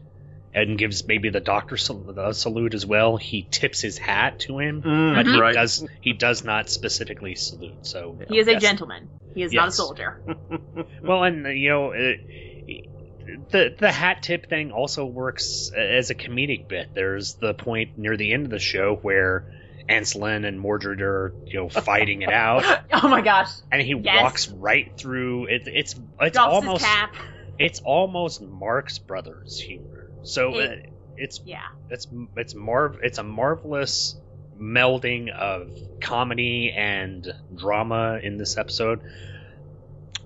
and gives maybe the doctor sal- a salute as well. He tips his hat to him, Mm, but he right. does he does not specifically salute. So He is a gentleman. He is not a soldier. Well, and you know, uh, the the hat tip thing also works as a comedic bit. There's the point near the end of the show where Ancelyn and Mordred are you know fighting it out, oh my gosh. and he Yes. walks right through. It, it's it's Drops almost it's almost Marx Brothers humor. So It- uh, it's Yeah. it's it's marv it's a marvelous melding of comedy and drama in this episode.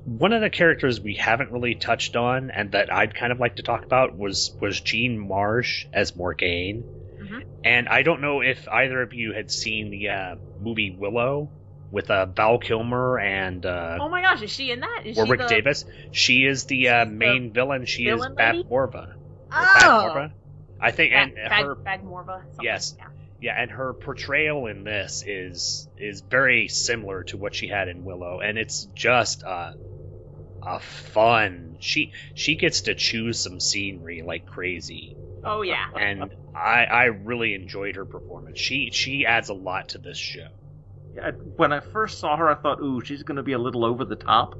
One of the characters we haven't really touched on and that I'd kind of like to talk about was was Jean Marsh as Morgaine. Mhm. And I don't know if either of you had seen the uh, movie Willow with uh, Val Kilmer and uh, Oh my gosh, is she in that? Is Warwick she the... Davis. She is the uh, She's the main villain. She is villain Bat lady? Morva. Oh. Morva. I think, Bag, and Bag, her something. Yes. Yeah. yeah, and her portrayal in this is is very similar to what she had in Willow, and it's just uh, a fun. She she gets to choose some scenery like crazy, Oh yeah. and I I really enjoyed her performance. She she adds a lot to this show. I, when I first saw her, I thought, "Ooh, she's going to be a little over the top."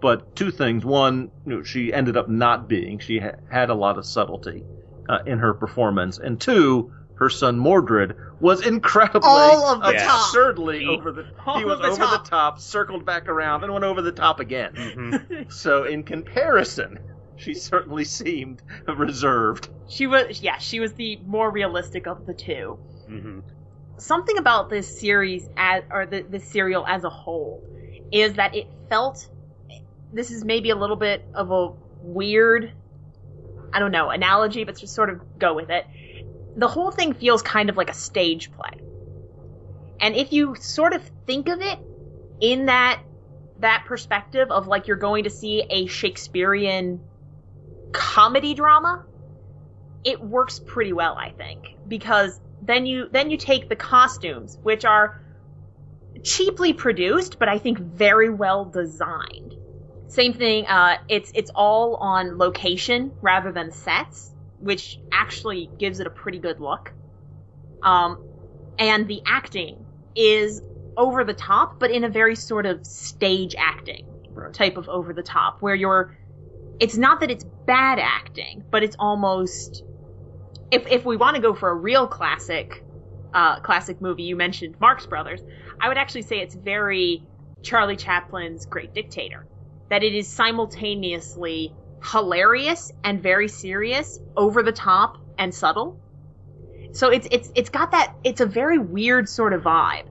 But two things: one, you know, she ended up not being. She ha- had a lot of subtlety uh, in her performance, and two, her son Mordred was incredibly, All of the top. absurdly He- over the. All he was of the over top. the top, circled back around, and went over the top again. Mhm. so, in comparison, she certainly seemed reserved. She was yeah, she was the more realistic of the two. Mhm. Something about this series as or the this serial as a whole is that it felt this is maybe a little bit of a weird I don't know, analogy, but just sort of go with it. The whole thing feels kind of like a stage play. And if you sort of think of it in that that perspective of like you're going to see a Shakespearean comedy drama, it works pretty well, I think, because then you then you take the costumes, which are cheaply produced, but I think very well designed. Same thing. Uh, it's it's all on location rather than sets, which actually gives it a pretty good look. Um, and the acting is over the top, but in a very sort of stage acting Right. type of over the top, where you're. It's not that it's bad acting, but it's almost. If if we want to go for a real classic, uh, classic movie, you mentioned Marx Brothers. I would actually say it's very Charlie Chaplin's Great Dictator. That it is simultaneously hilarious and very serious, over the top and subtle. So it's it's it's got that it's a very weird sort of vibe,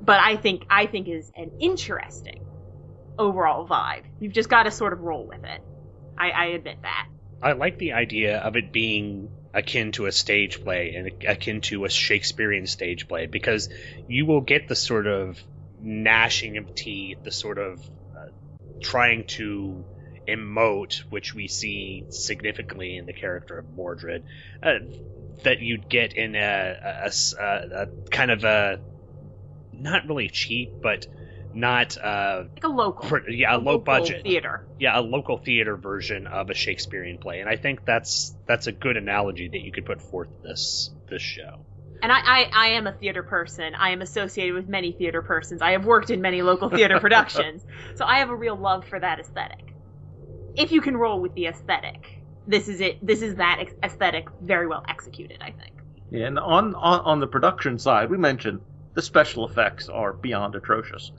but I think I think is an interesting overall vibe. You've just got to sort of roll with it. I, I admit that. I like the idea of it being akin to a stage play and akin to a Shakespearean stage play because you will get the sort of gnashing of teeth, the sort of uh, trying to emote, which we see significantly in the character of Mordred, uh, that you'd get in a kind of a not really cheap, but not uh, Like a local. yeah, a low local budget theater. yeah, a local theater version of a Shakespearean play, and I think that's that's a good analogy that you could put forth this this show. And I, I, I am a theater person. I am associated with many theater persons. I have worked in many local theater productions. So I have a real love for that aesthetic. If you can roll with the aesthetic, this is it. This is that aesthetic very well executed, I think. Yeah, And on, on on the production side, we mentioned the special effects are beyond atrocious.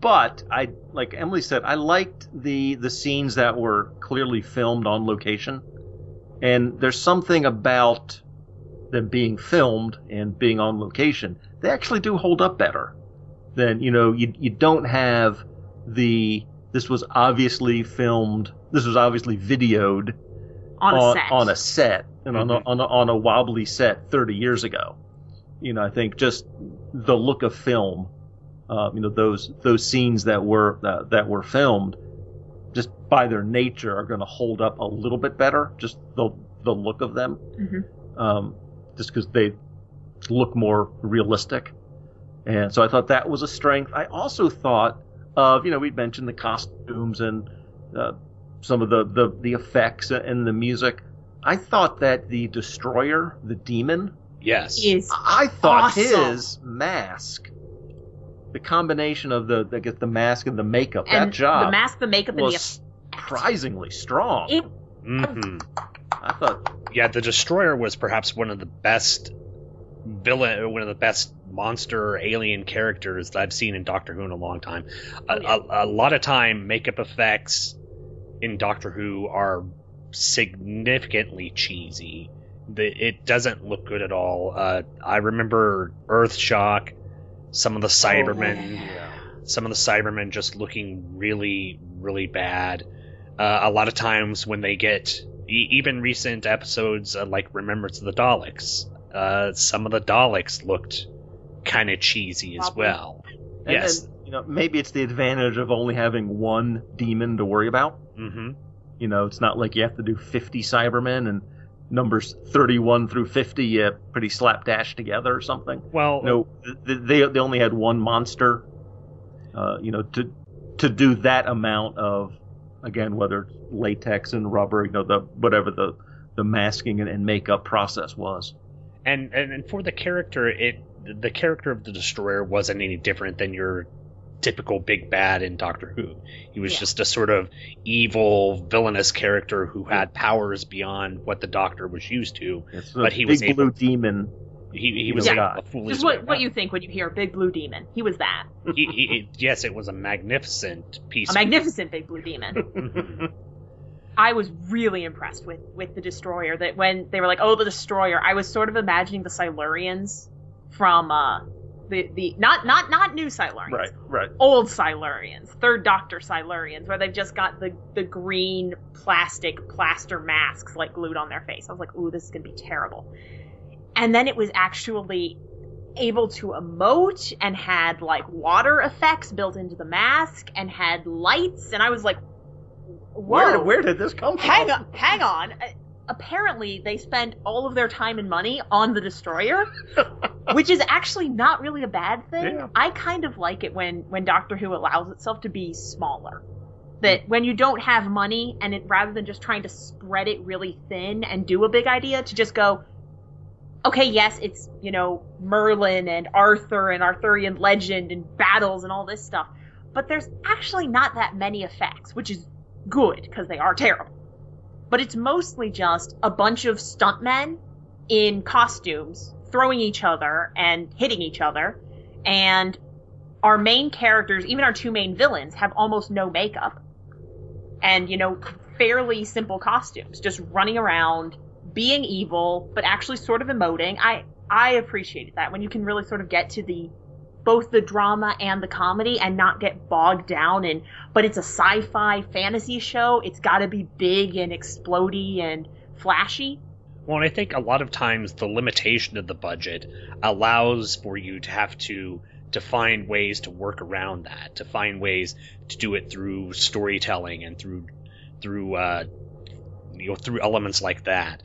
But I like Emily said, I liked the the scenes that were clearly filmed on location. And there's something about them being filmed and being on location. They actually do hold up better than, you know, you you don't have the this was obviously filmed, this was obviously videoed On a on, set. on a set and on, a, on, a, on a wobbly set 30 years ago. You know, I think just the look of film, uh, you know, those those scenes that were that, that were filmed, just by their nature, are going to hold up a little bit better. Just the the look of them, Mhm. um, just because they look more realistic. And so I thought that was a strength. I also thought of, you know, we'd mentioned the costumes and uh, some of the, the, the effects and the music. I thought that the destroyer, the demon, Yes, Is I thought Awesome. his mask, the combination of the, I guess the mask and the makeup, and that job the mask, the makeup, and the was surprisingly strong. It- hmm I thought, yeah. The Destroyer was perhaps one of the best villain, one of the best monster alien characters that I've seen in Doctor Who in a long time. A, a, a lot of time, makeup effects in Doctor Who are significantly cheesy. The, it doesn't look good at all. Uh, I remember Earthshock, some of the Cybermen, some of the Cybermen just looking really, really bad. Uh, a lot of times when they get e- even recent episodes uh, like Remembrance of the Daleks, uh, some of the Daleks looked kind of cheesy as well. and yes. then, you know, maybe it's the advantage of only having one demon to worry about. hmm You know, it's not like you have to do 50 Cybermen and numbers 31 through 50 you pretty slapdash together or something. Well, No, they they only had one monster. Uh, you know, to to do that amount of again, whether it's latex and rubber, you know, the whatever the the masking and, and makeup process was. and, and and for the character, it the character of the Destroyer wasn't any different than your typical big bad in Doctor Who. He was Yeah. just a sort of evil, villainous character who had powers beyond what the Doctor was used to. It's a But he big was a blue able- demon. He, he was Yeah. able fool Just what, what you think when you hear Big Blue Demon. He was that. he, he, he- yes, it was a magnificent piece. A magnificent Big Blue Demon. I was really impressed with with the Destroyer. That when they were like, "Oh, the Destroyer," I was sort of imagining the Silurians from uh the the not not not new Silurians, Right, right. old Silurians, Third Doctor Silurians, where they've just got the the green plastic plaster masks like glued on their face. I was like, "Ooh, this is gonna be terrible." And then it was actually able to emote and had like water effects built into the mask and had lights, and I was like, "Whoa!" Where, where did this come from? hang on, hang on. Apparently, they spent all of their time and money on the destroyer, which is actually not really a bad thing. Yeah. I kind of like it when when Doctor Who allows itself to be smaller. That hmm. when you don't have money and it rather than just trying to spread it really thin and do a big idea, to just go, okay, yes, it's you know Merlin and Arthur and Arthurian legend and battles and all this stuff, but there's actually not that many effects, which is good because they are terrible. But it's mostly just a bunch of stuntmen in costumes throwing each other and hitting each other, and our main characters, even our two main villains, have almost no makeup, and you know fairly simple costumes, just running around being evil, but actually sort of emoting. I I appreciated that when you can really sort of get to the both the drama and the comedy and not get bogged down in but it's a sci-fi fantasy show. It's got to be big and explody and flashy. Well, and I think a lot of times the limitation of the budget allows for you to have to to find ways to work around that, to find ways to do it through storytelling and through through uh, you know through elements like that.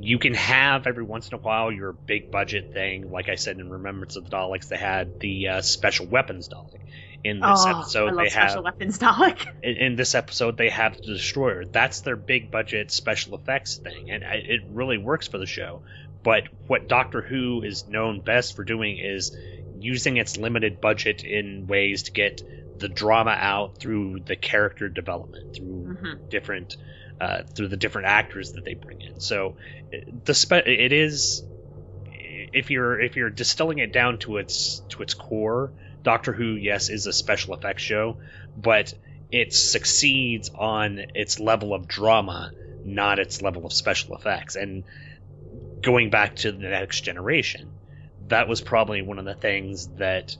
You can have every once in a while your big budget thing, like I said in Remembrance of the Daleks, they had the uh, special weapons Dalek. In this oh, episode, I love they special have weapons Dalek. in, in this episode they have the destroyer that's their big budget special effects thing and it really works for the show but what doctor who is known best for doing is using its limited budget in ways to get the drama out through the character development through Mhm. different uh, through the different actors that they bring in so the spe- it is if you're if you're distilling it down to its to its core Doctor Who, yes, is a special effects show, but it succeeds on its level of drama, not its level of special effects. And going back to the next generation, that was probably one of the things that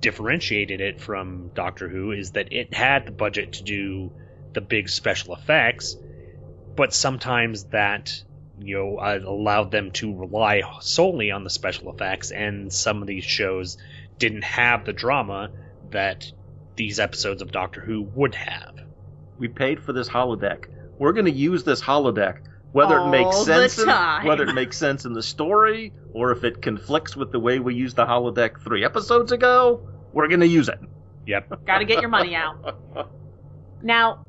differentiated it from Doctor Who is that it had the budget to do the big special effects, but sometimes that you know uh, allowed them to rely solely on the special effects, and some of these shows didn't have the drama that these episodes of Doctor Who would have. We paid for this holodeck. We're going to use this holodeck, whether it makes sense, in, whether it makes sense in the story, or if it conflicts with the way we used the holodeck three episodes ago. We're going to use it. Yep. Got to get your money out. Now,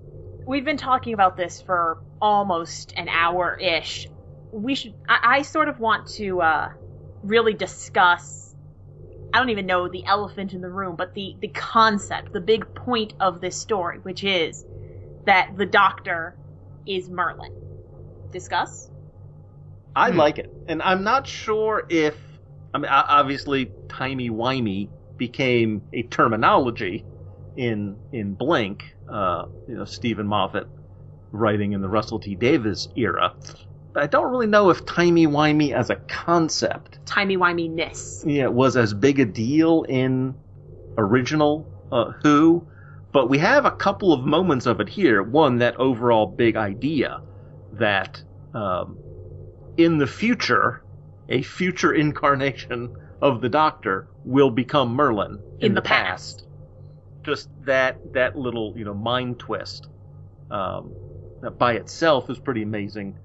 we've been talking about this for almost an hour ish. We should. I, I sort of want to uh, really discuss. I don't even know the elephant in the room, but the the concept, the big point of this story, which is that the Doctor is Merlin. Discuss. I like it, and I'm not sure if I mean obviously timey wimey became a terminology in in Blink. Uh, you know, Steven Moffat writing in the Russell T Davies era. But I don't really know if timey wimey as a concept Timey wimey ness. yeah, was as big a deal in original uh, Who, but we have a couple of moments of it here. One, that overall big idea that um, in the future, a future incarnation of the Doctor will become Merlin in, In the past. Just that that little you know mind twist um, by itself is pretty amazing.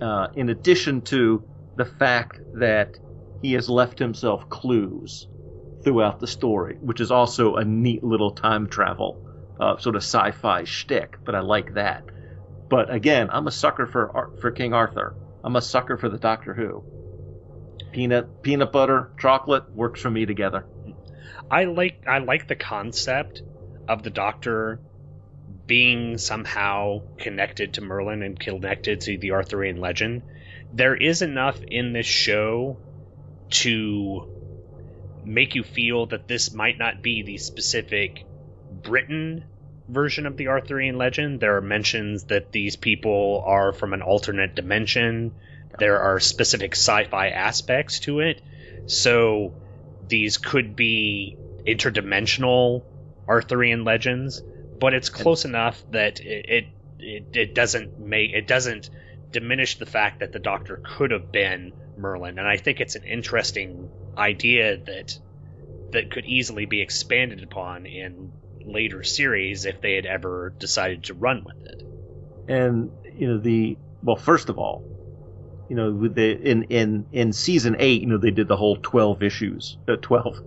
Uh, in addition to the fact that he has left himself clues throughout the story, which is also a neat little time travel uh, sort of sci-fi shtick. But I like that. But again, I'm a sucker for for King Arthur. I'm a sucker for the Doctor Who. Peanut peanut butter chocolate works for me together. I like I like the concept of the Doctor being somehow connected to Merlin and connected to the Arthurian legend. There is enough in this show to make you feel that this might not be the specific Britain version of the Arthurian legend. There are mentions that these people are from an alternate dimension. There are specific sci-fi aspects to it. So these could be interdimensional Arthurian legends, but it's close enough that it, it it it doesn't make it doesn't diminish the fact that the Doctor could have been Merlin, and I think it's an interesting idea that that could easily be expanded upon in later series if they had ever decided to run with it. And you know the well, first of all, you know with the in in in season eight, you know they did the whole twelve issues, uh, twelve.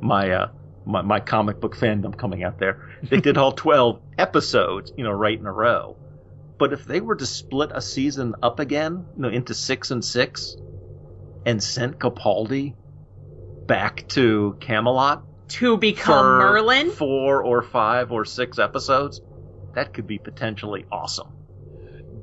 My uh my my comic book fandom coming out there. They did all twelve episodes, you know, right in a row. But if they were to split a season up again, you know, into six and six, and sent Capaldi back to Camelot To become for Merlin? four or five or six episodes, that could be potentially awesome.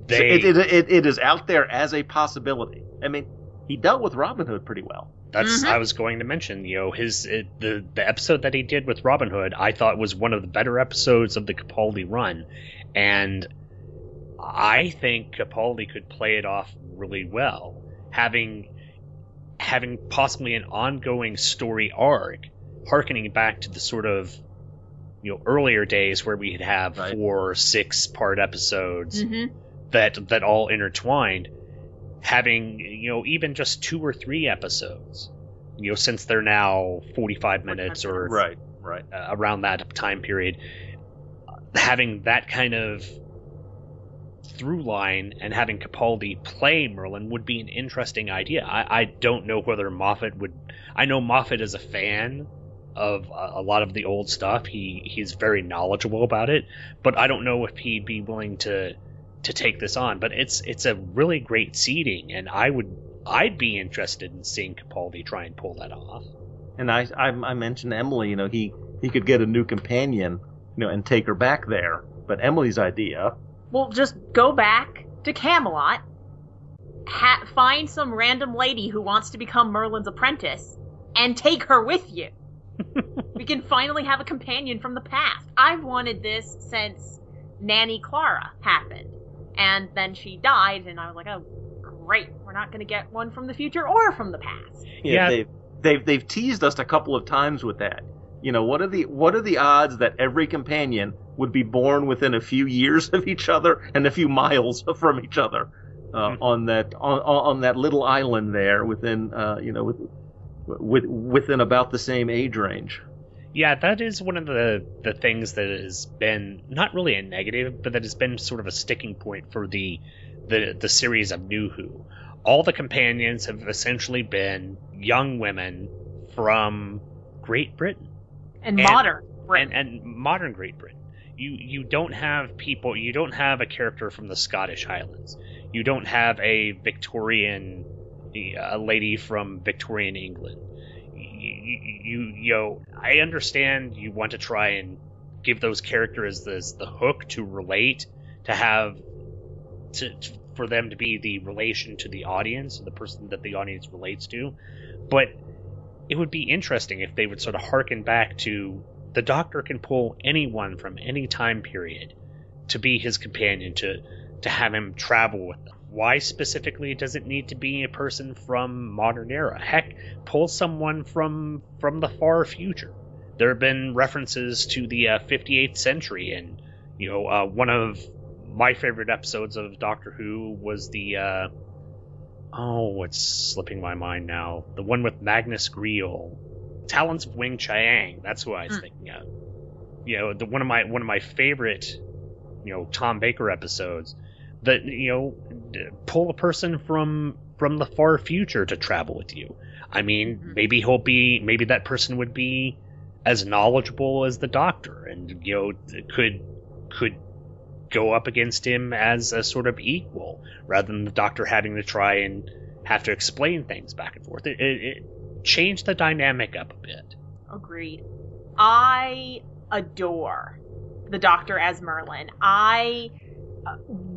So They- it, it, it, it is out there as a possibility. I mean, he dealt with Robin Hood pretty well. That's Mhm. I was going to mention. You know, his it, the the episode that he did with Robin Hood, I thought was one of the better episodes of the Capaldi run, and I think Capaldi could play it off really well, having having possibly an ongoing story arc, harkening back to the sort of you know earlier days where we'd have Right. four, six part episodes Mm-hmm. That that all intertwined having you know even just two or three episodes you know, since they're now 45 minutes or Right, right. uh, around that time period, having that kind of through line and having Capaldi play Merlin would be an interesting idea. I, I don't know whether Moffat would. I know Moffat is a fan of a, a lot of the old stuff. He he's very knowledgeable about it, but I don't know if he'd be willing to to take this on. But it's it's a really great seeding, and I would I'd be interested in seeing Capaldi try and pull that off. And I, I I mentioned Emily. You know, he he could get a new companion, you know, and take her back there. But Emily's idea, Well, just go back to Camelot, ha- find some random lady who wants to become Merlin's apprentice, and take her with you. we can finally have a companion from the past. I've wanted this since Nanny Clara happened. And then she died, and I was like, oh, great. We're not going to get one from the future or from the past. Yeah. they've they've they've teased us a couple of times with that. You know, what are the what are the odds that every companion would be born within a few years of each other and a few miles from each other uh, on that on on that little island there within uh, you know with, with within about the same age range. Yeah, that is one of the the things that has been not really a negative, but that has been sort of a sticking point for the the the series of New Who. All the companions have essentially been young women from Great Britain And, And- modern. and, and modern Great Britain. You you don't have people. You don't have a character from the Scottish Highlands. You don't have a Victorian, a lady from Victorian England. You, you know I understand you want to try and give those characters this the hook to relate to have to, to for them to be the relation to the audience the person that the audience relates to. But it would be interesting if they would sort of harken back to the doctor can pull anyone from any time period to be his companion to to have him travel with them why specifically does it need to be a person from modern era? Heck pull someone from from the far future. There have been references to the uh, 58th century and you know uh, one of my favorite episodes of doctor who was the uh, oh it's slipping my mind now. The one with Magnus Greel talents of wing chiang. That's who i was Mm. thinking of. You know the one of my one of my favorite you know tom baker episodes that you know pull a person from from the far future to travel with you i mean maybe he'll be maybe that person would be as knowledgeable as the doctor and you know could could go up against him as a sort of equal rather than the doctor having to try and have to explain things back and forth it, it, it changed the dynamic up a bit Agreed. I adore the Doctor as Merlin. I, uh,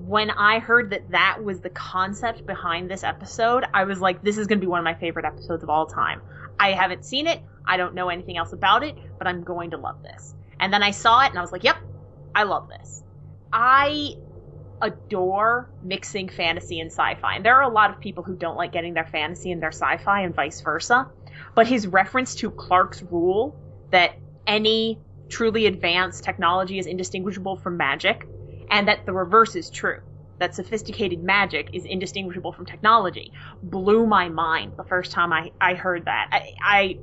when I heard that that was the concept behind this episode, I was like, this is going to be one of my favorite episodes of all time. I haven't seen it. I don't know anything else about it, but I'm going to love this. And then I saw it and I was like, yep, I love this. I adore mixing fantasy and sci-fi. And there are a lot of people who don't like getting their fantasy and their sci-fi and vice versa. But his reference to Clarke's rule that any truly advanced technology is indistinguishable from magic, and that the reverse is true. That sophisticated magic is indistinguishable from technology blew my mind the first time I, I heard that. I,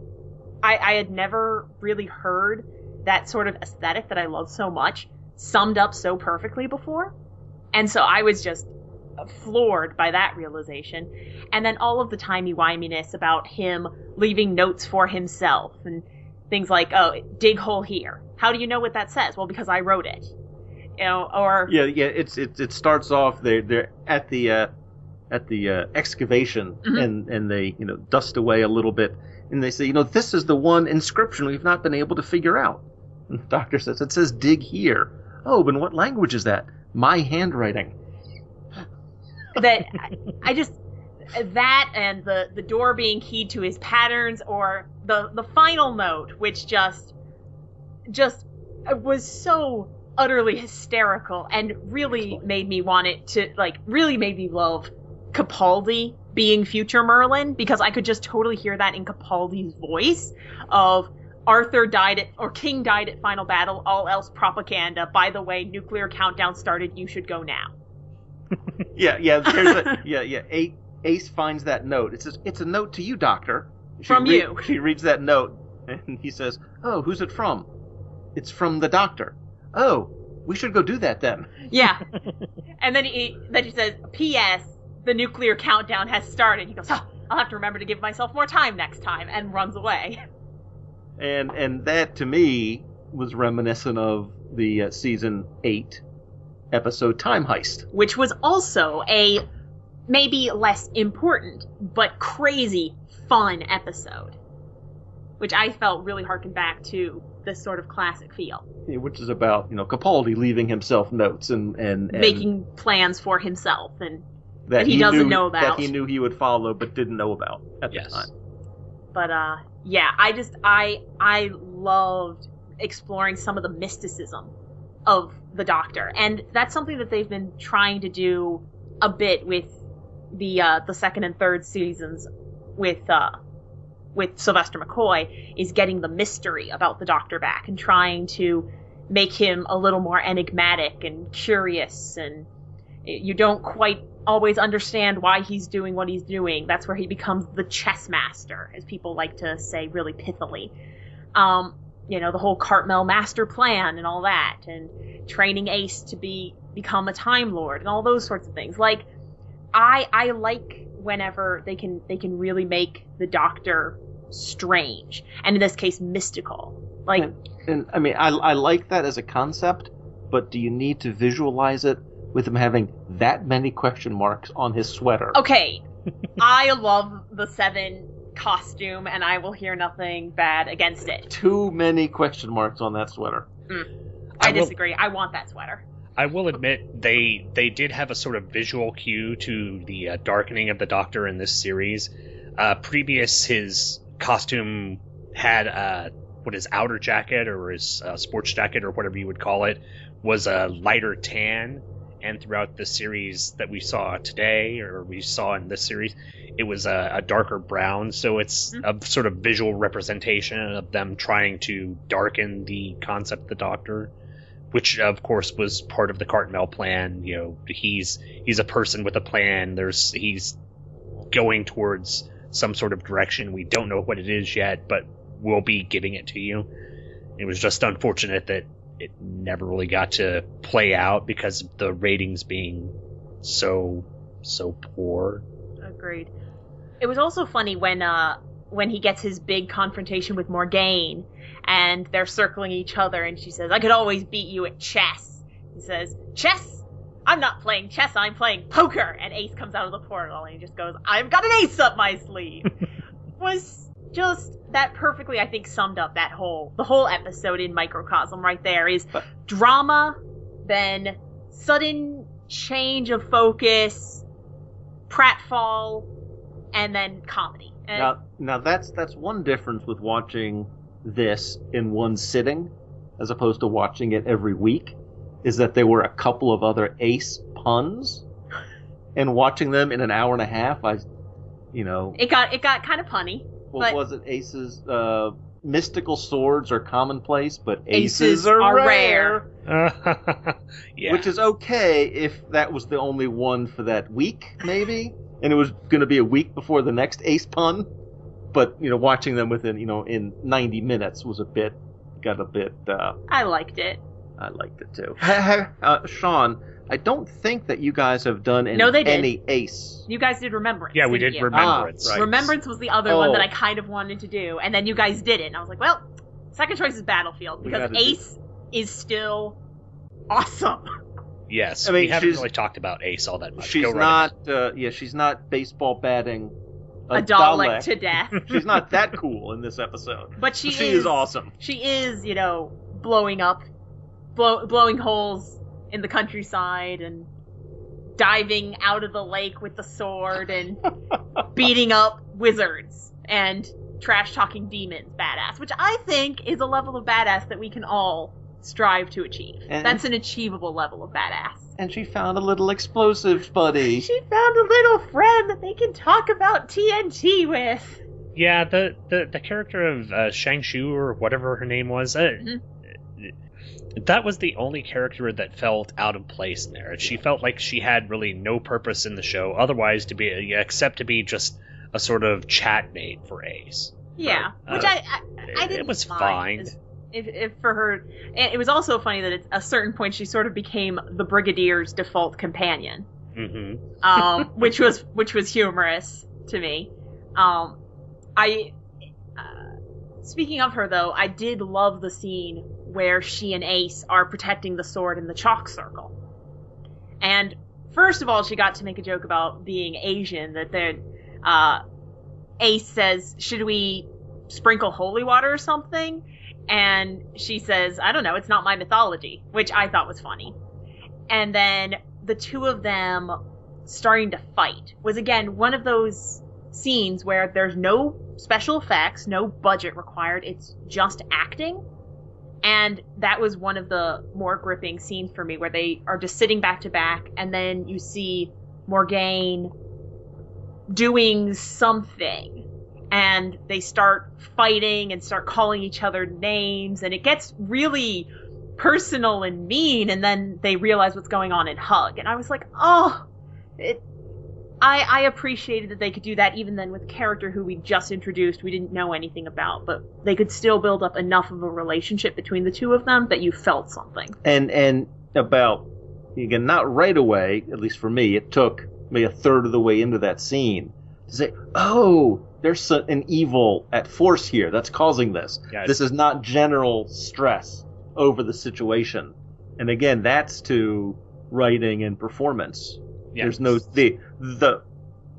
I I had never really heard that sort of aesthetic that I love so much summed up so perfectly before. And so I was just floored by that realization. And then all of the timey-wiminess about him leaving notes for himself and things like, oh, dig hole here. How do you know what that says? Well, because I wrote it. You know, or Yeah, yeah. It's it it starts off they're they're at the uh, at the uh, excavation Mhm. and and they you know dust away a little bit and they say you know this is the one inscription we've not been able to figure out. And the doctor says it says dig here. Oh, but what language is that? My handwriting. that I- I just that and the the door being keyed to his patterns or the the final note which just just was so utterly hysterical and really made me want it to like really made me love Capaldi being future Merlin because I could just totally hear that in Capaldi's voice of Arthur died at or King died at final battle all else propaganda by the way nuclear countdown started you should go now Yeah, yeah. There's a yeah, yeah. A, Ace finds that note. It says it's a note to you, Doctor. she From re- you. She reads that note, and he says, "Oh, who's it from? It's from the doctor. Oh, we should go do that then." Yeah. and then he then he says, "P.S. The nuclear countdown has started." He goes, oh, "I'll have to remember to give myself more time next time," and runs away. And and that to me was reminiscent of the uh, season eight episode Time Heist. Which was also a maybe less important but crazy fun episode, which I felt really harkened back to this sort of classic feel, which is about you know Capaldi leaving himself notes and and, and making plans for himself and that, that he doesn't knew, know about. that he knew he would follow but didn't know about at Yes. the time. but uh yeah i just i i loved exploring some of the mysticism of the doctor and that's something that they've been trying to do a bit with the uh the second and third seasons with uh with Sylvester McCoy is getting the mystery about the doctor back and trying to make him a little more enigmatic and curious and you don't quite always understand why he's doing what he's doing. That's where he becomes the chess master, as people like to say really pithily. Um, you know, the whole Cartmel master plan and all that, and training Ace to be become a Time Lord and all those sorts of things. Like, I I like whenever they can they can really make the Doctor strange, and in this case mystical. Like, and, and I mean, I I like that as a concept, but do you need to visualize it with him having that many question marks on his sweater? okay, I love the Seven costume, and I will hear nothing bad against it. Too many question marks on that sweater. I, I will- disagree. I want that sweater. I will admit they they did have a sort of visual cue to the uh, darkening of the Doctor in this series. Uh, previous, his costume had uh, what his outer jacket or his uh, sports jacket or whatever you would call it was a lighter tan, and throughout the series that we saw today or we saw in this series, it was a, a darker brown. So it's a sort of visual representation of them trying to darken the concept of the Doctor which of course was part of the Cartmel plan. You know, he's he's a person with a plan. There's he's going towards some sort of direction. We don't know what it is yet, but we'll be giving it to you. It was just unfortunate that it never really got to play out because of the ratings being so so poor. Agreed. It was also funny when uh when he gets his big confrontation with Morgaine and they're circling each other and she says, I could always beat you at chess. He says, Chess? I'm not playing chess, I'm playing poker and Ace comes out of the portal and he just goes, I've got an ace up my sleeve. was just that perfectly I think summed up that whole the whole episode in microcosm right there is drama, then sudden change of focus, pratfall, and then comedy. And Now, now that's that's one difference with watching this in one sitting, as opposed to watching it every week, is that there were a couple of other ace puns, and watching them in an hour and a half, I, you know, it got it got kind of punny. what but was it? Aces, uh, mystical swords are commonplace, but Aces aces, are, are rare. yeah. Which is okay if that was the only one for that week, maybe, and it was going to be a week before the next ace pun. But you know, watching them within you know in 90 minutes was a bit got a bit. Uh, I liked it. I liked it too. Ha- ha- uh, Sean, I don't think that you guys have done any, No, they did. any ace. You guys did Remembrance. Yeah, we didn't you? Remembrance. Ah, right. Remembrance was the other one Oh. that I kind of wanted to do, and then you guys did it, and I was like, well, second choice is Battlefield because gotta do- Ace is still awesome. yes, I mean, we haven't she's- really talked about Ace all that much. She's Go not. Uh, yeah, she's not baseball batting a, A Dalek to death. she's not that cool in this episode. But she she is, is awesome. She is, you know, blowing up, blow, blowing holes in the countryside and diving out of the lake with the sword and beating up wizards and trash talking demons badass, which I think is a level of badass that we can all strive to achieve. And- That's an achievable level of badass. And she found a little explosives buddy. She found a little friend that they can talk about TNT with. Yeah, the, the, the character of uh, Shang Shu or whatever her name was, uh, Mhm. That was the only character that felt out of place in there. She felt like she had really no purpose in the show, otherwise to be except to be just a sort of chat mate for Ace. Yeah, Uh, which I I, I it didn't was mind. fine. As- If, if for her, it was also funny that at a certain point she sort of became the brigadier's default companion, mm-hmm. um, which was which was humorous to me. Um, I, uh, speaking of her though, I did love the scene where she and Ace are protecting the sword in the chalk circle. And first of all, she got to make a joke about being Asian. That uh, Ace says, "Should we sprinkle holy water or something?" And she says, "I don't know. It's not my mythology," which I thought was funny. And then the two of them starting to fight was again one of those scenes where there's no special effects, no budget required. It's just acting. And that was one of the more gripping scenes for me where they are just sitting back to back and then you see Morgaine doing something. And they start fighting and start calling each other names and it gets really personal and mean and then they realize what's going on and hug. And I was like, "Oh, it I, I appreciated that they could do that even then with a character who we just introduced, we didn't know anything about, but they could still build up enough of a relationship between the two of them that you felt something. and and about again not right away at least for me it took maybe a third of the way into that scene to say oh there's an evil at force here that's causing this Yes. this is not general stress over the situation and again that's to writing and performance Yeah. there's no the the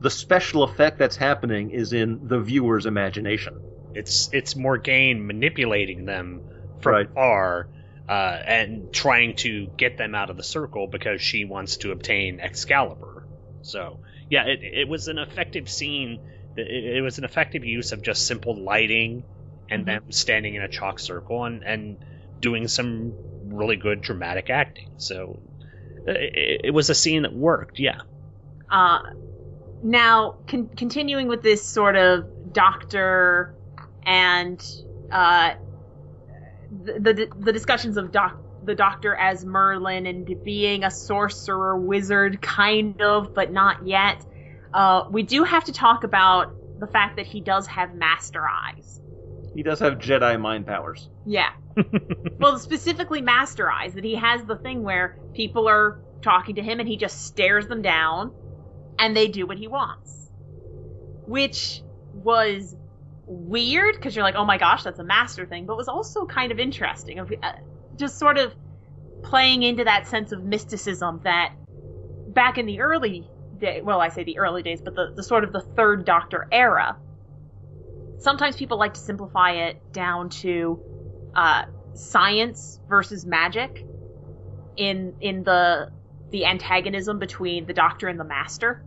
the special effect that's happening is in the viewer's imagination It's it's Morgaine manipulating them from Right. far uh, and trying to get them out of the circle because she wants to obtain Excalibur. So yeah, it it was an effective scene. It, it was an effective use of just simple lighting and Mhm. them standing in a chalk circle and and doing some really good dramatic acting. So it, it was a scene that worked. Yeah. Uh, now, con- continuing with this sort of doctor and uh, the, the the discussions of doc the doctor as Merlin and being a sorcerer wizard, kind of, but not yet. Uh, we do have to talk about the fact that he does have master eyes. He does have jedi mind powers Yeah. well, specifically Master Eyes, that he has the thing where people are talking to him and he just stares them down and they do what he wants. Which was weird because you're like, oh my gosh, that's a master thing, but was also kind of interesting. Of uh, just sort of playing into that sense of mysticism that back in the early day, well, I say the early days, but the, the sort of the third Doctor era, sometimes people like to simplify it down to uh, science versus magic in in the the antagonism between the doctor and the master.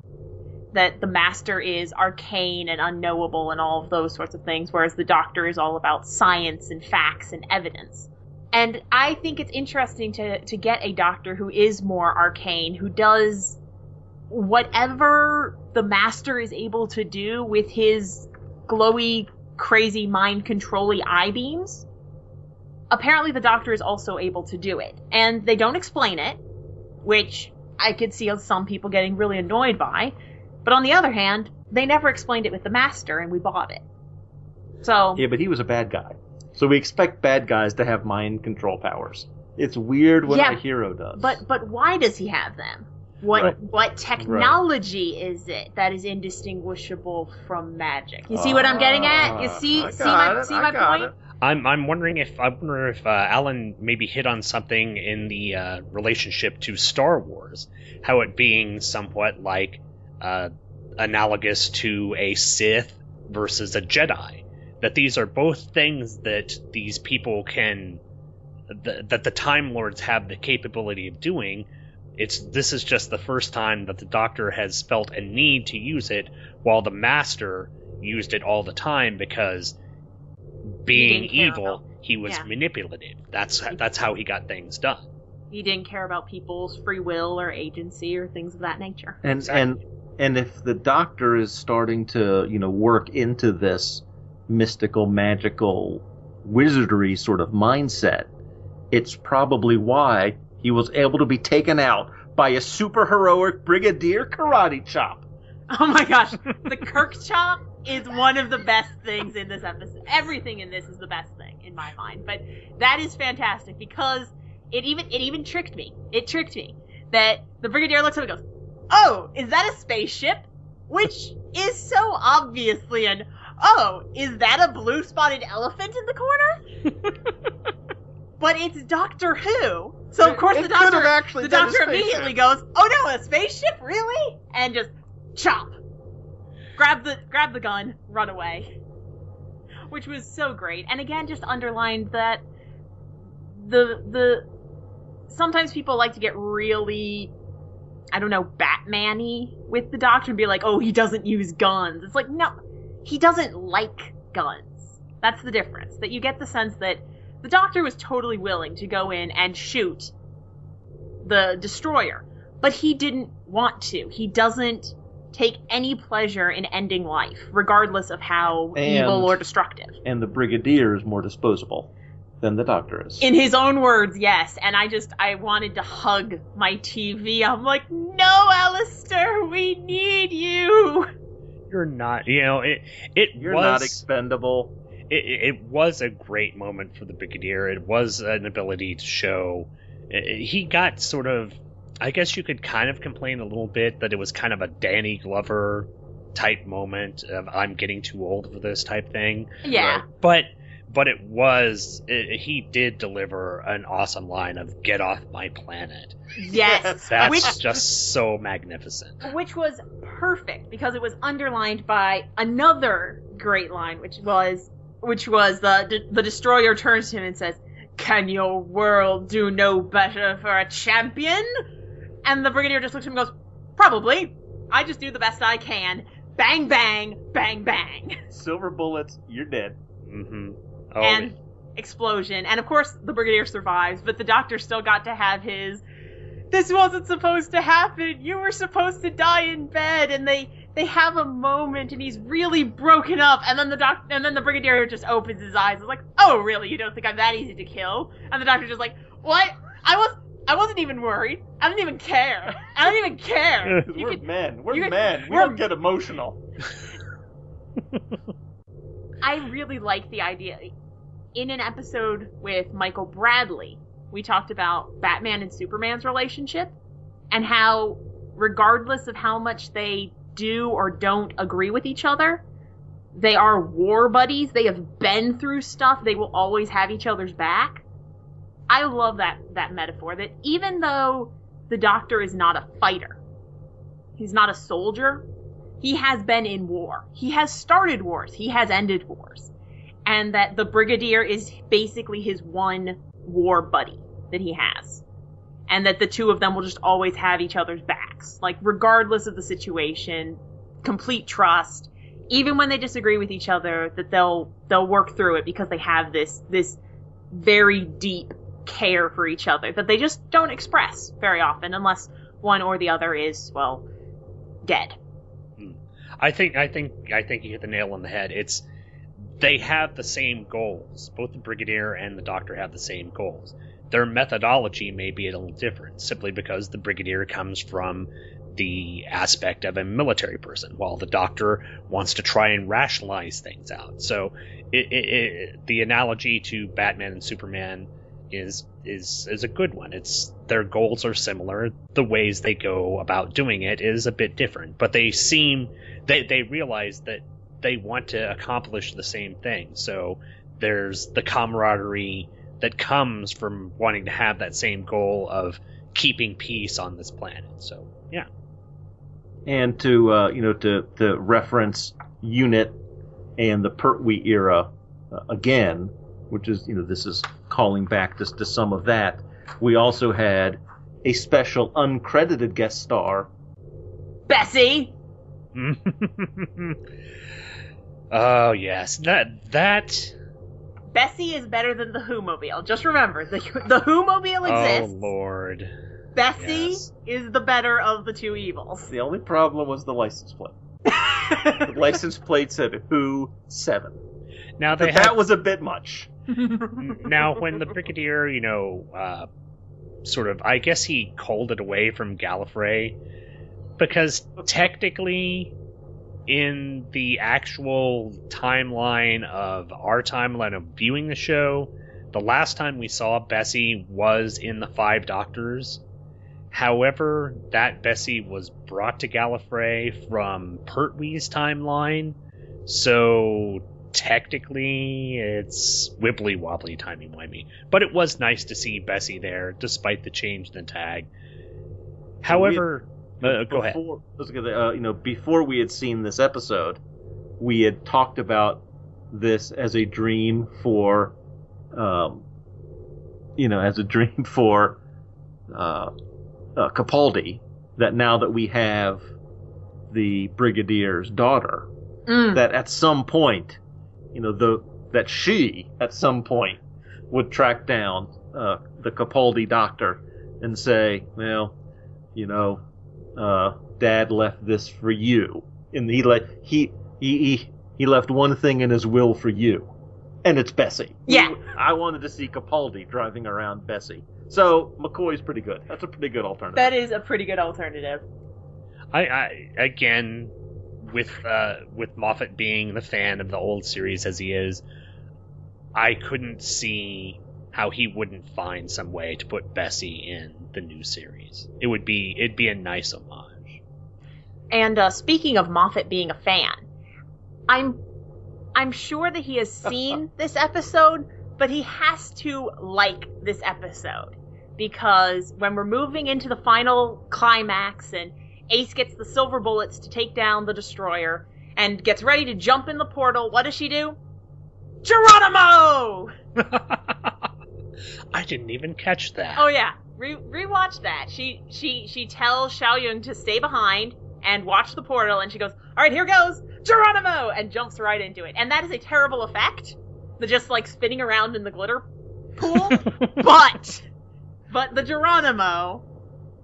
That the master is arcane and unknowable and all of those sorts of things whereas the doctor is all about science and facts and evidence. And i think it's interesting to to get a doctor who is more arcane who does whatever the master is able to do with his glowy crazy mind controlly eye beams apparently the doctor is also able to do it and they don't explain it which i could see some people getting really annoyed by but on the other hand they never explained it with the master and we bought it so Yeah, but he was a bad guy. So we expect bad guys to have mind control powers. It's weird when Yeah, a hero does. but but why does he have them what Right. what technology is it that is indistinguishable from magic you see Ah, what i'm getting at you see see my it, see I my point it. I'm I'm wondering if I wonder if uh, Alan maybe hit on something in the uh, relationship to Star Wars, how it being somewhat like uh, analogous to a Sith versus a Jedi. That these are both things that these people can, th- that the Time Lords have the capability of doing. It's this is just the first time that the Doctor has felt a need to use it, while the Master used it all the time because being didn't evil, about- he was yeah. manipulative. That's that's how he got things done. he didn't care about people's free will or agency or things of that nature And Exactly. and and if the doctor is starting to you know work into this mystical, magical, wizardry sort of mindset, it's probably why he was able to be taken out by a super heroic brigadier karate chop. Oh my gosh, the Kirk chop? is one of the best things in this episode. Everything in this is the best thing in my mind. But that is fantastic because it even it even tricked me. It tricked me that the brigadier looks up and goes, "Oh, is that a spaceship?" Which is so obviously an "Oh, is that a blue spotted elephant in the corner?" but it's Doctor Who. So of course It the doctor actually the doctor immediately goes, "Oh no, a spaceship, really?" and just chop, grab the grab the gun, run away, which was so great. And again, just underlined that the the sometimes people like to get really I don't know Batman-y with the Doctor and be like, "Oh, he doesn't use guns." It's like, no, he doesn't like guns. That's the difference. That you get the sense that the Doctor was totally willing to go in and shoot the destroyer, but he didn't want to. He doesn't take any pleasure in ending life, regardless of how And- evil or destructive. And the Brigadier is more disposable than the Doctor is. In his own words, yes. And I just, I wanted to hug my TV. I'm like, no, Alistair, we need you. You're not. You know it. It You're was not expendable. It, it it was a great moment for the Brigadier. It was an ability to show. He got sort of. I guess you could kind of complain a little bit that it was kind of a Danny Glover type moment of I'm getting too old for this type thing. Yeah. But but it was it, he did deliver an awesome line of "Get off my planet." Yes. That's Which, just so magnificent. which was perfect because it was underlined by another great line, which was, which was the, the destroyer turns to him and says, can your world do no better for a champion? And the brigadier just looks at him and goes, probably. I just do the best I can. Bang, bang, bang, bang. Silver bullets, you're dead. Mm-hmm. Oh, and explosion. And of course, the brigadier survives, but the doctor still got to have his. This wasn't supposed to happen. You were supposed to die in bed, and they they have a moment, and he's really broken up. And then the doc, and then the brigadier just opens his eyes. and is like, "Oh, really? You don't think I'm that easy to kill?" And the doctor's just like, "What? I was." I wasn't even worried. I didn't even care. I didn't even care. We're could- men. We're could- men. We we're- don't get emotional. I really like the idea. In an episode with Michael Bradley, we talked about Batman and Superman's relationship and how, regardless of how much they do or don't agree with each other, they are war buddies. They have been through stuff. They will always have each other's back. I love that that metaphor. That even though the Doctor is not a fighter, he's not a soldier, he has been in war. He has started wars. He has ended wars. And that the Brigadier is basically his one war buddy that he has. And that the two of them will just always have each other's backs. Like, regardless of the situation, complete trust. Even when they disagree with each other, that they'll, they'll work through it because they have this, this very deep care for each other that they just don't express very often unless one or the other is, well, dead. Hmm. I think I think I think you hit the nail on the head. It's they have the same goals. Both the brigadier and the doctor have the same goals. Their methodology may be a little different, simply because the brigadier comes from the aspect of a military person, while the doctor wants to try and rationalize things out. So, it, it, it, the analogy to Batman and Superman is is is a good one. It's their goals are similar. The ways they go about doing it is a bit different, but they seem they they realize that they want to accomplish the same thing. So there's the camaraderie that comes from wanting to have that same goal of keeping peace on this planet. So yeah, And to uh, you know to to reference UNIT and the Pertwee era uh, again, which is you know this is calling back to, to some of that. We also had a special uncredited guest star. Bessie! oh yes, that that. Bessie is better than the Who Mobile. Just remember, the the Who Mobile exists. Oh lord. Bessie yes. is the better of the two evils. The only problem was the license plate. the license plate said Who Seven. Now they have that was a bit much. now when the brigadier you know uh, sort of i guess he called it away from gallifrey because technically in the actual timeline of our timeline of viewing the show, the last time we saw Bessie was in the Five Doctors. However, that Bessie was brought to Gallifrey from Pertwee's timeline, so technically it's wibbly wobbly timey wimey. But it was nice to see Bessie there, despite the change in the tag. However, go ahead. before, I uh, you know, before we had seen this episode, we had talked about this as a dream for, um, you know, as a dream for uh, uh, Capaldi. That now that we have the Brigadier's daughter, Mm. that at some point, you know, the that she at some point would track down uh, the Capaldi doctor and say, well, you know, uh, Dad left this for you, and he le- he, he he he left one thing in his will for you, and it's Bessie. Yeah. I wanted to see Capaldi driving around Bessie. So McCoy's pretty good. That's a pretty good alternative. That is a pretty good alternative. I, I again with uh, with Moffat being the fan of the old series as he is, I couldn't see how he wouldn't find some way to put Bessie in the new series. It would be it'd be a nice homage. And uh, speaking of Moffat being a fan, I'm I'm sure that he has seen this episode, but he has to like this episode because when we're moving into the final climax and Ace gets the silver bullets to take down the destroyer and gets ready to jump in the portal, what does she do? Geronimo! I didn't even catch that. Oh yeah, Re- rewatch that. She she she tells Shou Yuing to stay behind and watch the portal, and she goes, "All right, here goes Geronimo," and jumps right into it. And that is a terrible effect, the just like spinning around in the glitter pool. but but the Geronimo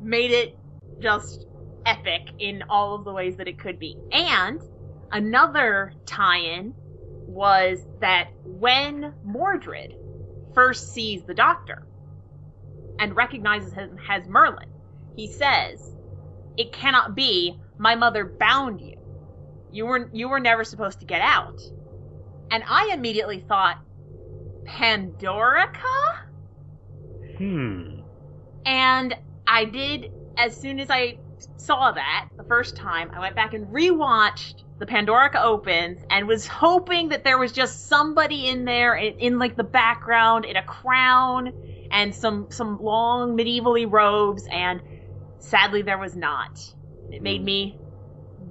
made it just epic in all of the ways that it could be. And another tie-in was that when Mordred first sees the Doctor and recognizes him as Merlin, he says, "It cannot be. My mother bound you. You were you were never supposed to get out." And I immediately thought, Pandorica? Hmm. And I did, as soon as I saw that the first time, I went back and rewatched the Pandorica opens and was hoping that there was just somebody in there in, in like the background in a crown and some some long medievally robes and sadly there was not. It made hmm. me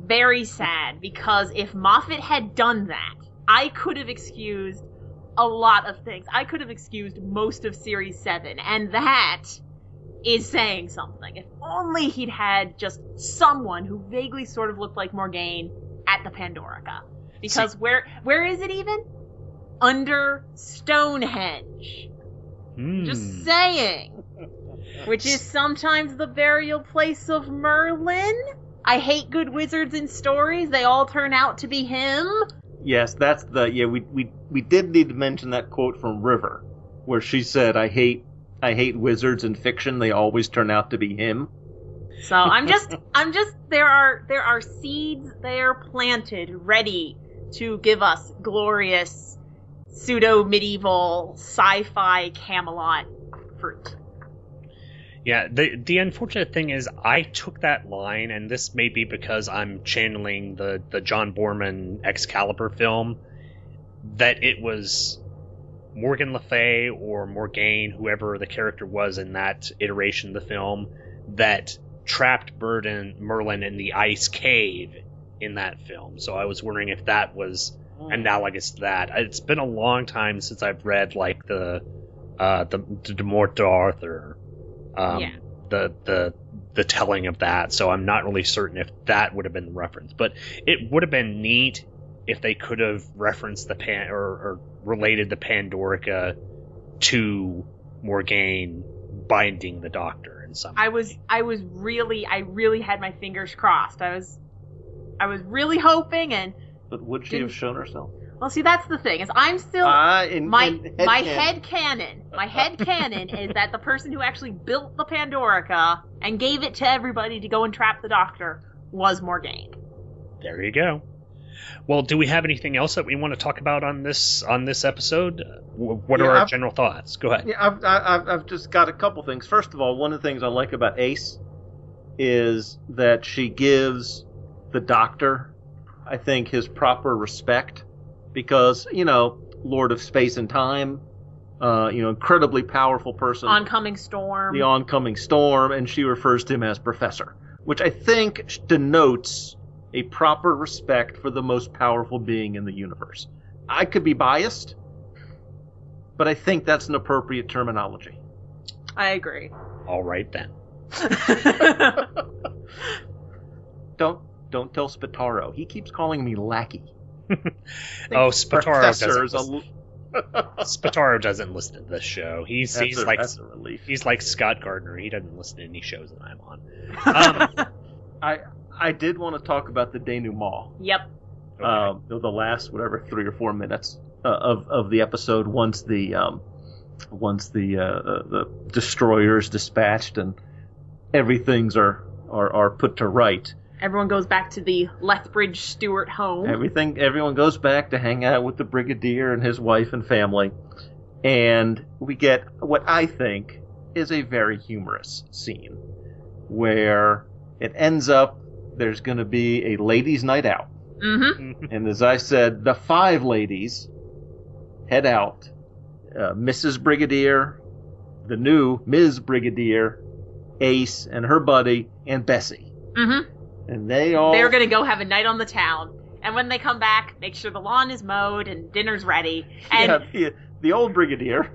very sad because if Moffat had done that, I could have excused a lot of things. I could have excused most of series 7 and that is saying something. If only he'd had just someone who vaguely sort of looked like Morgaine at the Pandorica. Because See- where where is it even? Under Stonehenge. Hmm. Just saying. Which is sometimes the burial place of Merlin. I hate good wizards in stories. They all turn out to be him. Yes, that's the yeah. We we we did need to mention that quote from River, where she said, "I hate I hate wizards in fiction. They always turn out to be him." So I'm just I'm just there are there are seeds there planted ready to give us glorious pseudo medieval sci-fi Camelot fruit. Yeah, the the unfortunate thing is I took that line, and this may be because I'm channeling the the John Boorman Excalibur film, that it was Morgan Le Fay or Morgaine, whoever the character was in that iteration of the film, that trapped Burden Merlin in the ice cave in that film. So I was wondering if that was analogous to that. It's been a long time since I've read like the uh the, the d'Arthur um, Yeah. the the the telling of that. So I'm not really certain if that would have been the reference, but it would have been neat if they could have referenced the pan or, or related the Pandorica to Morgaine binding the Doctor in some. I was I was really I really had my fingers crossed. I was I was really hoping and But would she Didn't- have shown herself? well see that's the thing is I'm still Ah, in- my in my headcanon. head canon my head canon is that the person who actually built the Pandorica and gave it to everybody to go and trap the doctor was Morgaine. There you go. Well, do we have anything else that we want to talk about on this on this episode? Uh, wh- What Yeah, are our I've- general thoughts? Go ahead. Yeah, I've, I- I've, I've just got a couple things. First of all, one of the things I like about Ace is that she gives the Doctor, I think, his proper respect because you know, Lord of Space and Time, uh, you know, incredibly powerful person, Oncoming storm. the oncoming storm, and she refers to him as Professor, which I think denotes a proper respect for the most powerful being in the universe. I could be biased, but I think that's an appropriate terminology. I agree. All right then. Don't don't tell Spataro. He keeps calling me lackey. Oh, Spataro doesn't. Listen, Spataro doesn't listen to this show. He's That's he's a- like a relief. he's like Scott Gardner. He doesn't listen to any shows that I'm on. Um, I I did want to talk about the denouement. Yep. um, the the last whatever three or four minutes uh, of of the episode once the um, once the uh, uh, the destroyer is dispatched and everything's are are, are put to right. Everyone goes back to the Lethbridge Stewart home. Everything everyone goes back to hang out with the brigadier and his wife and family, and we get what I think is a very humorous scene where it ends up there's going to be a ladies' night out. mm-hmm. And as I said, the five ladies head out. Uh, Mrs. Brigadier, the new Ms. Brigadier, Ace and her buddy, and Bessie. Mm-hmm. And they all. They're gonna go have a night on the town. And when they come back, make sure the lawn is mowed and dinner's ready. And Yeah, the, the old Brigadier,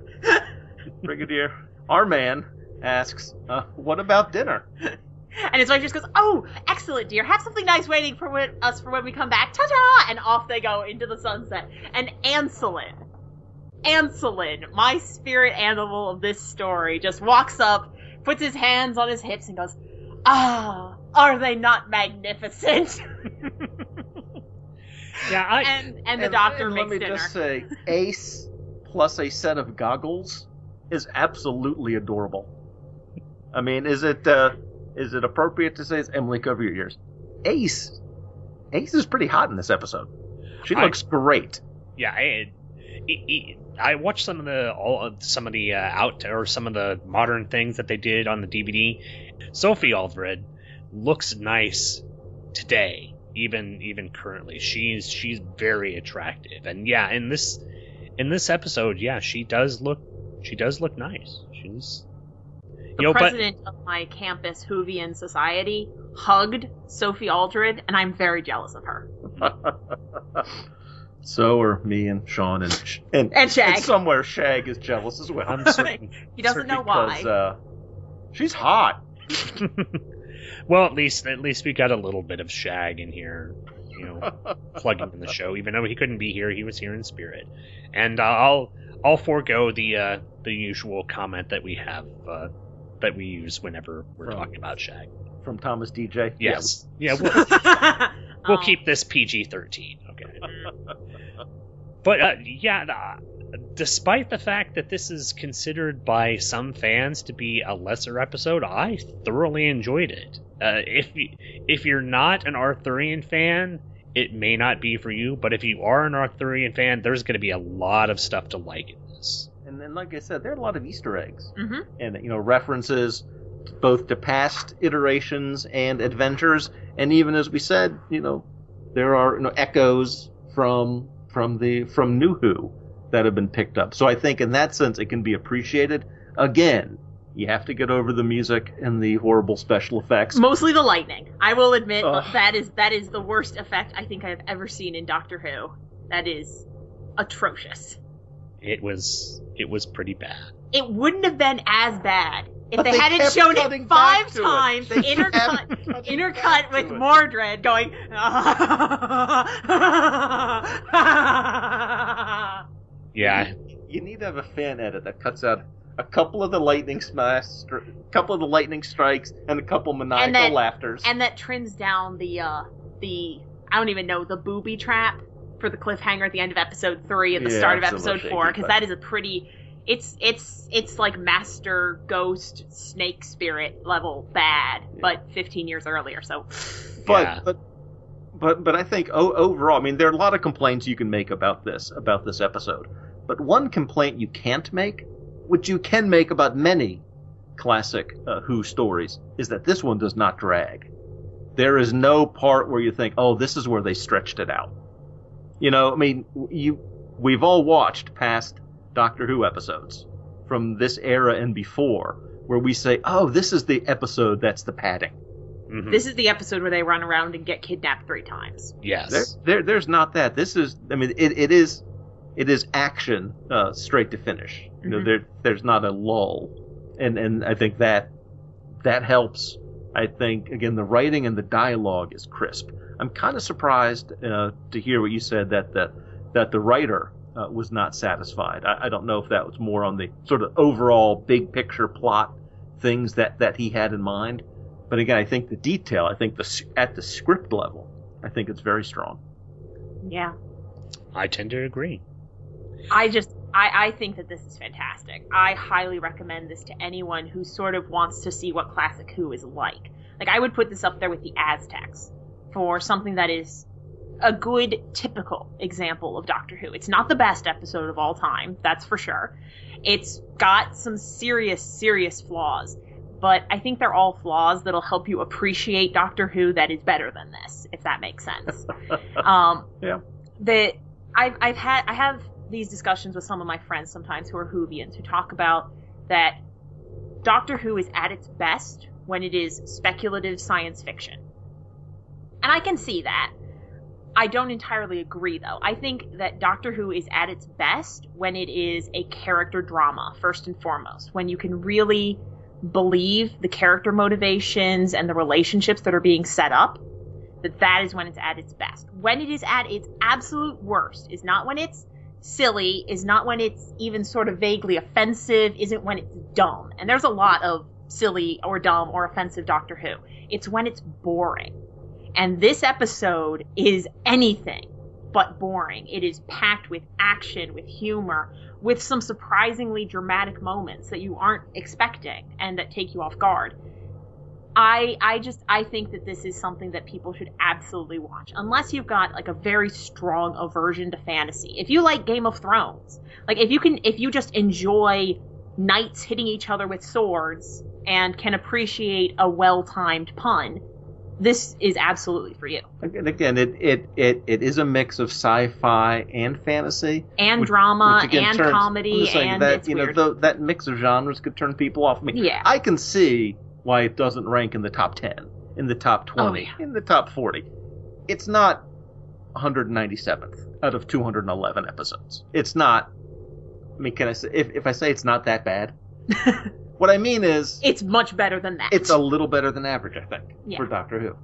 Brigadier, our man, asks, uh, "What about dinner?" And his wife just goes, "Oh, excellent, dear. Have something nice waiting for when, us for when we come back. Ta-ta!" And off they go into the sunset. And Ancelyn, Ancelyn, my spirit animal of this story, just walks up, puts his hands on his hips, and goes, "Ah, are they not magnificent?" yeah, I, and and the doctor and makes let me dinner. just say, Ace plus a set of goggles is absolutely adorable. I mean, is it uh, is it appropriate to say it's Emily? Cover your ears. Ace, Ace is pretty hot in this episode. She I- looks great. yeah, I, I, I watched some of the all of some of the uh, out or some of the modern things that they did on the DVD. Sophie Aldred looks nice today, even even currently. She's she's very attractive, and yeah, in this in this episode, yeah, she does look she does look nice. She's the you know, but president of my campus Whovian society hugged Sophie Aldred, and I'm very jealous of her. so are me and Sean and Sh- and, And Shag. somewhere Shag is jealous as well. I'm certain. He doesn't know why. because, uh, she's hot. well, at least at least we got a little bit of Shag in here, you know, plugging in the show. Even though he couldn't be here, he was here in spirit. And uh, I'll I'll forego the uh, the usual comment that we have uh, that we use whenever we're From- talking about Shag. From Thomas DJ. Yes, yeah, we'll, we'll Um, keep this PG thirteen. Okay. But uh, yeah, uh, despite the fact that this is considered by some fans to be a lesser episode, I thoroughly enjoyed it. Uh, if you, if you're not an Arthurian fan, it may not be for you. But if you are an Arthurian fan, there's going to be a lot of stuff to like in this. And like I said, there are a lot of Easter eggs. Mhm. and you know references both to past iterations and adventures and even as we said you know there are you know echoes from from the from new who that have been picked up so i think in that sense it can be appreciated again you have to get over the music and the horrible special effects Mostly the lightning. I will admit Ugh. that is that is the worst effect I think I've ever seen in Doctor Who. That is atrocious. It was it was pretty bad. It wouldn't have been as bad if But they, they hadn't shown it five to it. times, They intercut, kept cutting intercut with to it. Mordred going. Yeah, you need to have a fan edit that cuts out a couple of the lightning smash a couple of the lightning strikes and a couple maniacal that- laughters and that trims down the uh the I don't even know the booby trap for the cliffhanger at the end of episode three and the Yeah, start of episode four because that is a pretty it's it's it's like master ghost snake spirit level bad but 15 years earlier so But Yeah. but but but I think o- overall, I mean, there are a lot of complaints you can make about this about this episode, but one complaint you can't make, which you can make about many classic uh, Who stories, is that this one does not drag. There is no part where you think, oh, this is where they stretched it out. You know, I mean, you we've all watched past Doctor Who episodes from this era and before, where we say, oh, this is the episode that's the padding. Mhm. This is the episode where they run around and get kidnapped three times. yes. There, there, there's not that. This is, I mean, it, it is, it is action uh, straight to finish. You know, Mhm. there, there's not a lull, and and I think that that helps. I think again, the writing and the dialogue is crisp. I'm kind of surprised uh, to hear what you said that the that the writer uh, was not satisfied. I, I don't know if that was more on the sort of overall big picture plot things that that he had in mind. But again, I think the detail, I think the at the script level, I think it's very strong. Yeah. I tend to agree. I just I, I think that this is fantastic. I highly recommend this to anyone who sort of wants to see what classic Who is like. Like I would put this up there with the Aztecs for something that is a good typical example of Doctor Who. It's not the best episode of all time, that's for sure. It's got some serious serious flaws, but I think they're all flaws that'll help you appreciate Doctor Who that is better than this, if that makes sense. um, Yeah. that I've I've had I have these discussions with some of my friends sometimes who are Whovians who talk about that Doctor Who is at its best when it is speculative science fiction. And I can see that. I don't entirely agree though. I think that Doctor Who is at its best when it is a character drama first and foremost, when you can really believe the character motivations and the relationships that are being set up that that is when it's at its best. When it is at its absolute worst is not when it's silly, is not when it's even sort of vaguely offensive, isn't when it's dumb. And there's a lot of silly or dumb or offensive Doctor Who. It's when it's boring. And this episode is anything but boring. It is packed with action, with humor, with some surprisingly dramatic moments that you aren't expecting and that take you off guard. I I just I think that this is something that people should absolutely watch unless you've got like a very strong aversion to fantasy. If you like Game of Thrones, like if you can if you just enjoy knights hitting each other with swords and can appreciate a well-timed pun, this is absolutely for you. And again, it, it, it, it is a mix of sci-fi and fantasy, And which- drama which and turns- comedy saying and that you know weird. tho- that mix of genres could turn people off. I mean, Yeah. I can see why it doesn't rank in the top ten, in the top twenty, Oh, yeah. in the top forty. It's not 197th out of 211 episodes. It's not. I mean, can I say if if I say it's not that bad? what I mean is, it's much better than that. it's a little better than average, I think, Yeah. for Doctor Who,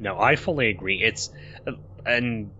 No, I fully agree. It's uh, and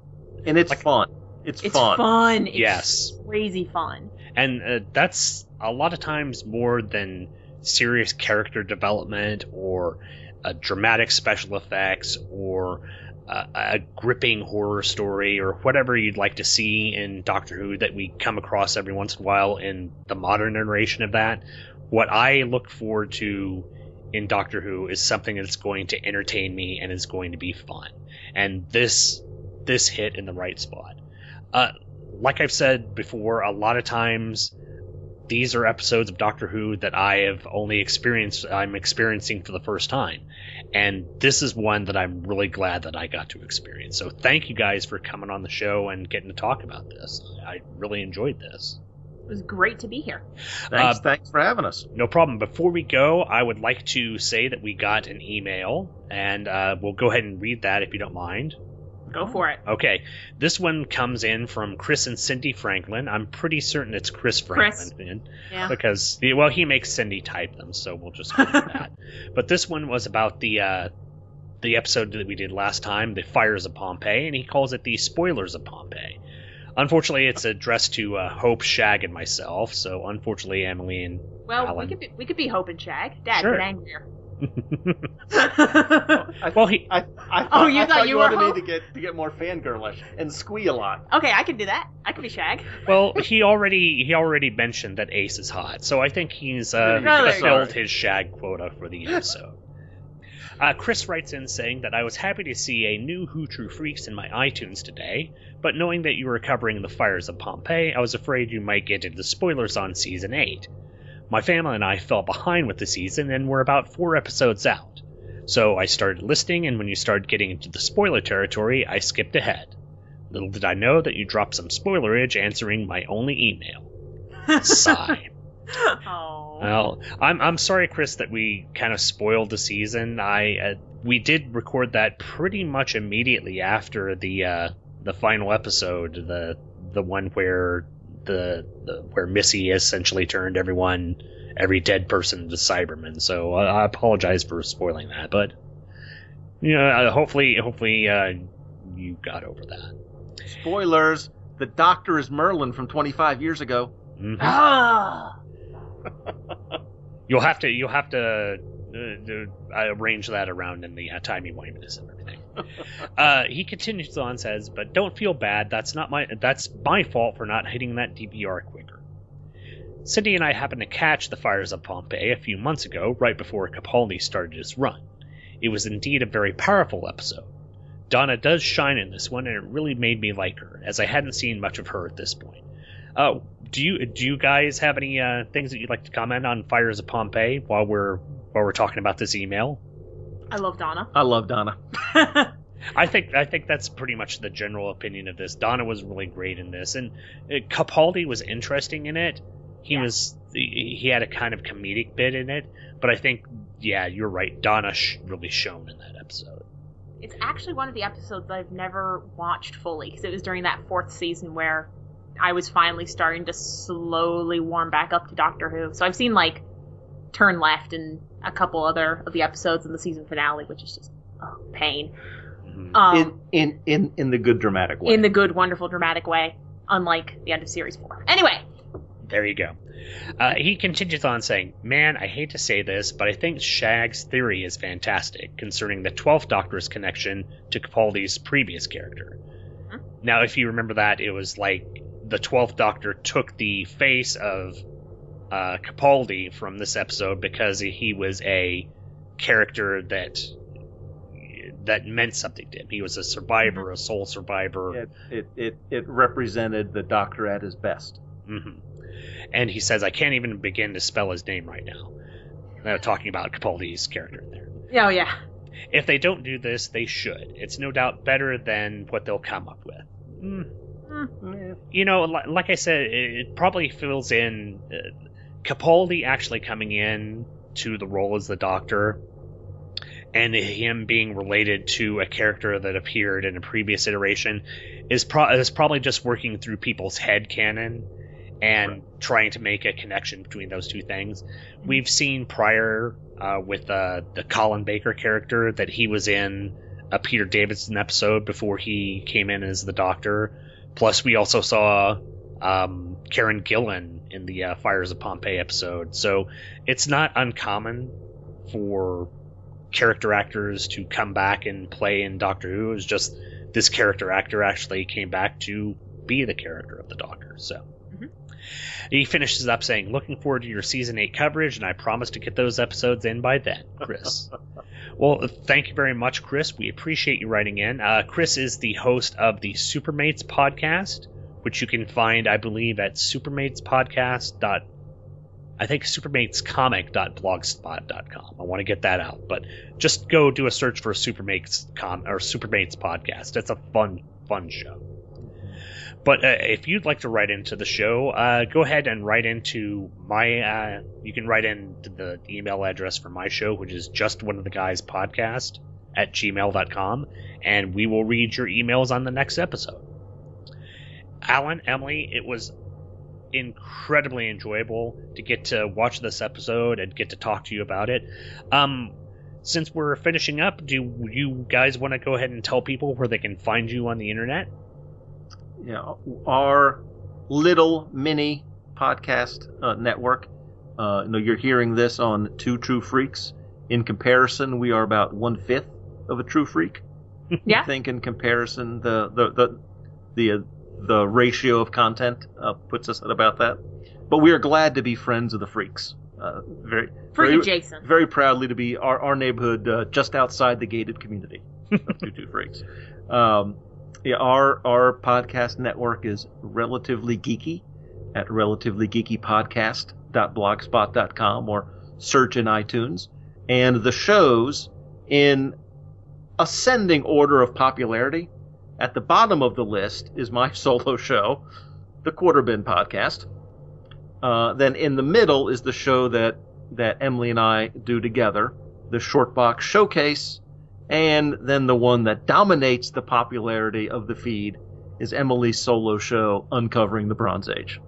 and it's fun. It's, it's fun. fun. It's Yes. crazy fun. and uh, that's a lot of times more than serious character development or uh, dramatic special effects or uh, a gripping horror story or whatever you'd like to see in Doctor Who that we come across every once in a while in the modern iteration of that. What I look forward to in Doctor Who is something that's going to entertain me and is going to be fun. And this this hit in the right spot. Uh, like I've said before, a lot of times these are episodes of Doctor Who that I have only experienced I'm experiencing for the first time. And this is one that I'm really glad that I got to experience. So thank you guys for coming on the show and getting to talk about this. I really enjoyed this. It was great to be here. Thanks, Uh, thanks for having us. No problem. Before we go, I would like to say that we got an email, and uh, we'll go ahead and read that if you don't mind. Go for it. Okay, this one comes in from Chris and Cindy Franklin. I'm pretty certain it's Chris Chris. Franklin, Yeah. because well, he makes Cindy type them, so we'll just go with that. But this one was about the uh, the episode that we did last time, the fires of Pompeii, and he calls it the spoilers of Pompeii. Unfortunately, it's addressed to uh, Hope, Shag, and myself. So unfortunately, Emily and Well, Alan. we could be, we could be Hope and Shag. Dad, Sure. get angrier. well, he I, I Oh, you I thought you were wanted Hope? me to get to get more fangirlish and squee a lot. Okay, I can do that. I can be Shag. well, he already he already mentioned that Ace is hot, so I think he's uh, there you go. fulfilled his shag quota for the episode. Uh, Chris writes in saying that I was happy to see a new Who True Freaks in my iTunes today, but knowing that you were covering the fires of Pompeii, I was afraid you might get into spoilers on season 8. My family and I fell behind with the season and we're about four episodes out. So I started listening, and when you started getting into the spoiler territory, I skipped ahead. Little did I know that you dropped some spoilerage answering my only email. Sigh. Oh. Well, I'm I'm sorry, Chris, that we kind of spoiled the season. I uh, we did record that pretty much immediately after the uh, the final episode, the the one where the, the where Missy essentially turned everyone, every dead person into Cybermen. So I, I apologize for spoiling that, but you know, uh, hopefully, hopefully uh, you got over that. Spoilers: the Doctor is Merlin from 25 years ago. Mhm. Ah. You'll have to you'll have to uh, uh, arrange that around in the uh, timey wiminess and everything. Uh, he continues on says, but don't feel bad. That's not my that's my fault for not hitting that DVR quicker. Cindy and I happened to catch the fires of Pompeii a few months ago, right before Capaldi started his run. It was indeed a very powerful episode. Donna does shine in this one, and it really made me like her, as I hadn't seen much of her at this point. Uh, do you do you guys have any uh, things that you'd like to comment on Fires of Pompeii while we're while we're talking about this email? I love Donna. I love Donna. I think I think that's pretty much the general opinion of this. Donna was really great in this, and uh, Capaldi was interesting in it. He was he he had a kind of comedic bit in it, but I think yeah, you're right. Donna sh- really shone in that episode. It's actually one of the episodes I've never watched fully because it was during that fourth season where I was finally starting to slowly warm back up to Doctor Who. So I've seen like Turn Left and a couple other of the episodes in the season finale, which is just oh, pain. Um, in, in in in the good dramatic way. in the good, wonderful, dramatic way, unlike the end of series four. Anyway, There you go. Uh, he continues on saying, Man, I hate to say this, but I think Shag's theory is fantastic concerning the 12th Doctor's connection to Capaldi's previous character. Now, if you remember that, it was like the 12th Doctor took the face of uh, Capaldi from this episode because he was a character that that meant something to him. He was a survivor, a sole survivor. It, it it it represented the Doctor at his best. hmm And he says, I can't even begin to spell his name right now. Uh, talking about Capaldi's character in there. oh yeah, If they don't do this, they should. It's no doubt better than what they'll come up with. Mm. You know, li- like I said, it, it probably fills in uh, Capaldi actually coming in to the role as the Doctor, and him being related to a character that appeared in a previous iteration is, pro- is probably just working through people's head canon and trying to make a connection between those two things. We've seen prior uh, with uh, the Colin Baker character that he was in a Peter Davison episode before he came in as the Doctor. Plus, we also saw um, Karen Gillan in the uh, Fires of Pompeii episode. So it's not uncommon for character actors to come back and play in Doctor Who. It's just this character actor actually came back to be the character of the Doctor. So. He finishes up saying, Looking forward to your season 8 coverage, and I promise to get those episodes in by then, Chris. well, thank you very much, Chris. We appreciate you writing in. Uh, Chris is the host of the Supermates podcast, which you can find, I believe, at supermatespodcast. I think supermatescomic.blogspot.com. I want to get that out, but just go do a search for Supermates com or Supermates podcast. It's a fun, fun show. But uh, if you'd like to write into the show, uh, go ahead and write into my. Uh, you can write into the email address for my show, which is just one of the guys podcast at gmail.com, and we will read your emails on the next episode. Alan, Emily, it was incredibly enjoyable to get to watch this episode and get to talk to you about it. Um, since we're finishing up, do you guys want to go ahead and tell people where they can find you on the internet? you know, our little mini podcast uh, network. Uh, you know, you're hearing this on Two True Freaks. In comparison, we are about one fifth of a true freak. Yeah. I think in comparison, the the the the, uh, the ratio of content uh, puts us at about that. But we are glad to be friends of the freaks. Uh, very Free very, adjacent. Very proudly to be our, our neighborhood uh, just outside the gated community of Two Two Freaks. Um, yeah, our our podcast network is relatively geeky at relativelygeekypodcast.blogspot.com or search in iTunes, and the shows in ascending order of popularity. At the bottom of the list is my solo show, the Quarter Bin Podcast. Uh, then in the middle is the show that that Emily and I do together, the Shortbox Showcase, and then the one that dominates the popularity of the feed is Emily's solo show, Uncovering the Bronze Age.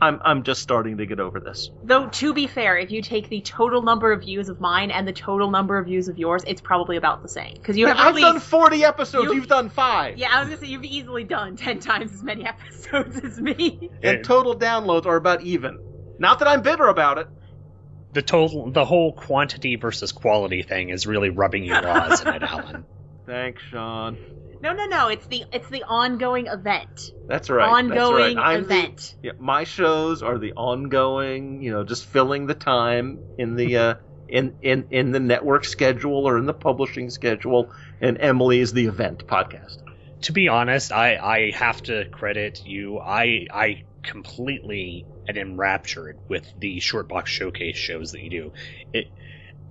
I'm I'm just starting to get over this. Though to be fair, if you take the total number of views of mine and the total number of views of yours, it's probably about the same. Because you have at I've least, done 40 episodes. you- You've done five. Yeah, I was gonna say you've easily done ten times as many episodes as me. And total downloads are about even. Not that I'm bitter about it. The total, the whole quantity versus quality thing is really rubbing you raw, isn't it, Alan? Thanks, Sean. No, no, no. It's the it's the ongoing event. That's right. Ongoing that's right. I'm the- event. yeah, my shows are the ongoing, you know, just filling the time in the uh, in in in the network schedule or in the publishing schedule, and Emily is the event podcast. to be honest, I, I have to credit you. I I completely am enraptured with the short box showcase shows that you do. It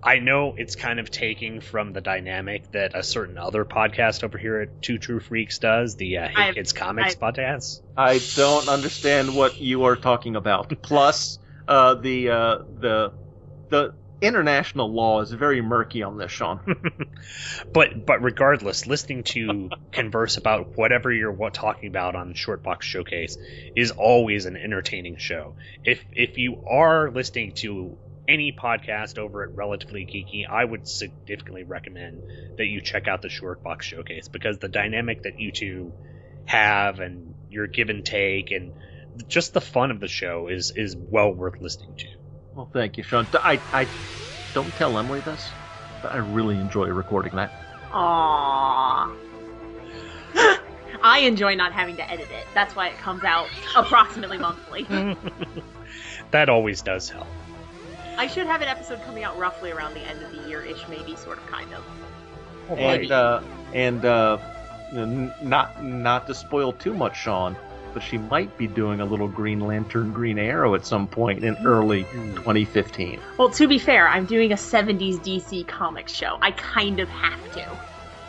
I know it's kind of taking from the dynamic that a certain other podcast over here at Two True Freaks does, the uh, Hey I've- Kids Comics I've- podcast. I don't understand what you are talking about. Plus, uh, the uh, the the international law is very murky on this, Sean. But but regardless, listening to converse about whatever you're what, talking about on Short Box Showcase is always an entertaining show. If if you are listening to any podcast over at Relatively Geeky, I would significantly recommend that you check out the Short Box Showcase because the dynamic that you two have and your give and take and just the fun of the show is is well worth listening to. Well, thank you, Sean. I I don't tell Emily this, but I really enjoy recording that. Aww. I enjoy not having to edit it. That's why it comes out approximately monthly. That always does help. I should have an episode coming out roughly around the end of the year ish, maybe, sort of, kind of. And uh, and uh, n- not not to spoil too much, Sean, but she might be doing a little Green Lantern, Green Arrow at some point in early 2015. Well, to be fair, I'm doing a 70s DC comics show. I kind of have to.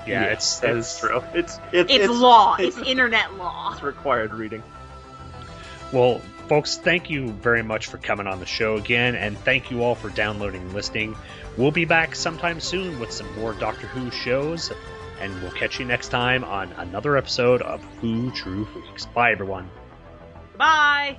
Yeah, it's that is true. It's it's, It's, law. It's, internet law. it's required reading. Well, folks, thank you very much for coming on the show again, and thank you all for downloading and listening. We'll be back sometime soon with some more Doctor Who shows, and we'll catch you next time on another episode of Who True Freaks. Bye, everyone. Bye.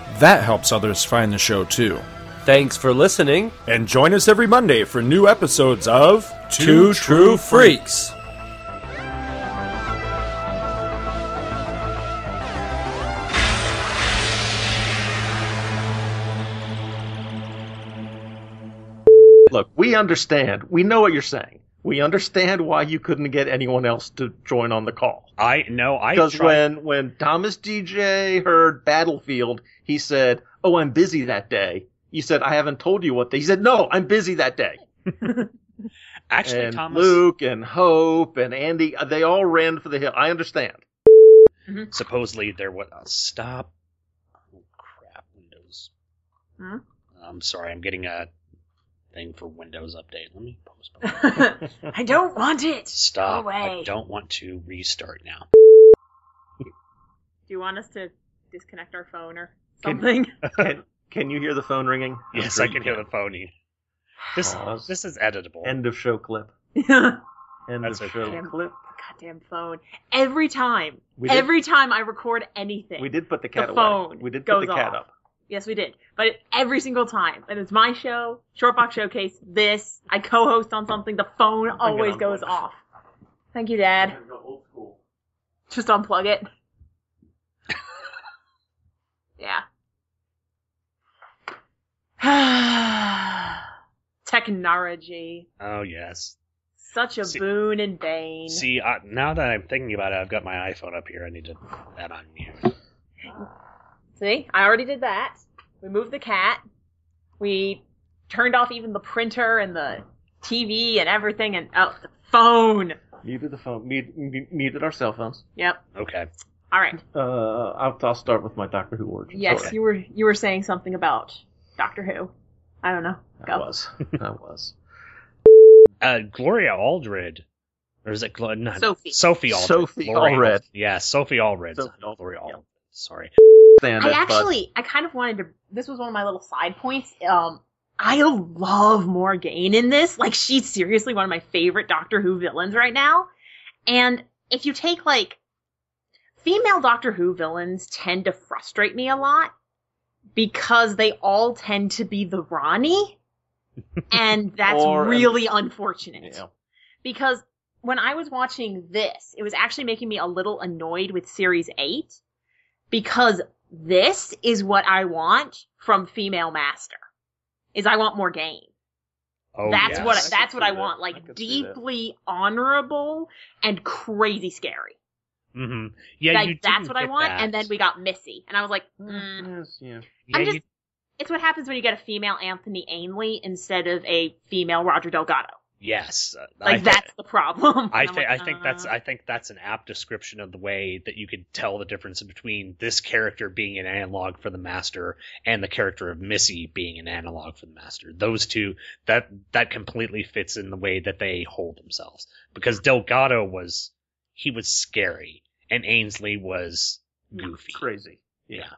That helps others find the show too. Thanks for listening. And join us every Monday for new episodes of Two True Freaks. Look, we understand. We know what you're saying. We understand why you couldn't get anyone else to join on the call. I know. I Because tried- when when Thomas DJ heard Battlefield, he said, "Oh, I'm busy that day." You said, "I haven't told you what day." He said, "No, I'm busy that day." actually and Thomas Luke and Hope and Andy, uh, they all ran for the hill. I understand. supposedly there was a stop. Oh crap, Windows. Hmm? I'm sorry, I'm getting a thing for Windows update. Let me post. I don't want it. Stop. Go away. I don't want to restart now. Do you want us to disconnect our phone or something? Can, can you hear the phone ringing? I'm Yes, I can hear the phoning. This Pause. this is editable. End of show clip. Goddamn End That's of okay. show clip. Goddamn phone. Every time. We did- every time I record anything. We did put the cat the away. phone We did put goes the cat off. up. Yes, we did. But every single time. And it's my show, Shortbox Showcase, this, I co-host on something, the phone always goes this. off. Thank you, Dad. Just unplug it. yeah. Technology. Oh yes. Such a See- boon and bane. See, uh, now that I'm thinking about it, I've got my iPhone up here. I need to put that on mute. See, I already did that. We moved the cat. We turned off even the printer and the TV and everything, and oh, the phone. Muted the phone. Mute, mu- muted our cell phones. Yep. Okay. All right. Uh, I'll, I'll start with my Doctor Who origin. Yes, story. you were you were saying something about Doctor Who. I don't know. I was. I was. Uh, Gloria Aldred, or is it Glo- not Sophie. Sophie Aldred. Sophie Gloria Allred. Aldred. Yeah, Sophie Aldred. Sophie Gloria Aldred. Sorry. I it, but- actually, I kind of wanted to. This was one of my little side points. Um, I love Morgaine in this. Like, she's seriously one of my favorite Doctor Who villains right now. And if you take like female Doctor Who villains, tend to frustrate me a lot because they all tend to be the Rani, and that's Or- really unfortunate Yeah. because when I was watching this, it was actually making me a little annoyed with series 8 because this is what I want from female master. Is I want Morgaine. Oh, that's yes. what I that's could what I that. want, I like could see that. deeply honorable and crazy scary. hmm Yeah, like you that's didn't what I want. that. And then we got Missy, and I was like, mm. Yes, yeah. Yeah, I'm just. you- It's what happens when you get a female Anthony Ainley instead of a female Roger Delgado. Yes. uh, Like I that's the problem. I think like, I think that's uh, I think that's an apt description of the way that you could tell the difference between this character being an analog for the master and the character of Missy being an analog for the master. Those two that that completely fits in the way that they hold themselves. Because Delgado was he was scary and Ainley was goofy. Crazy. Yeah.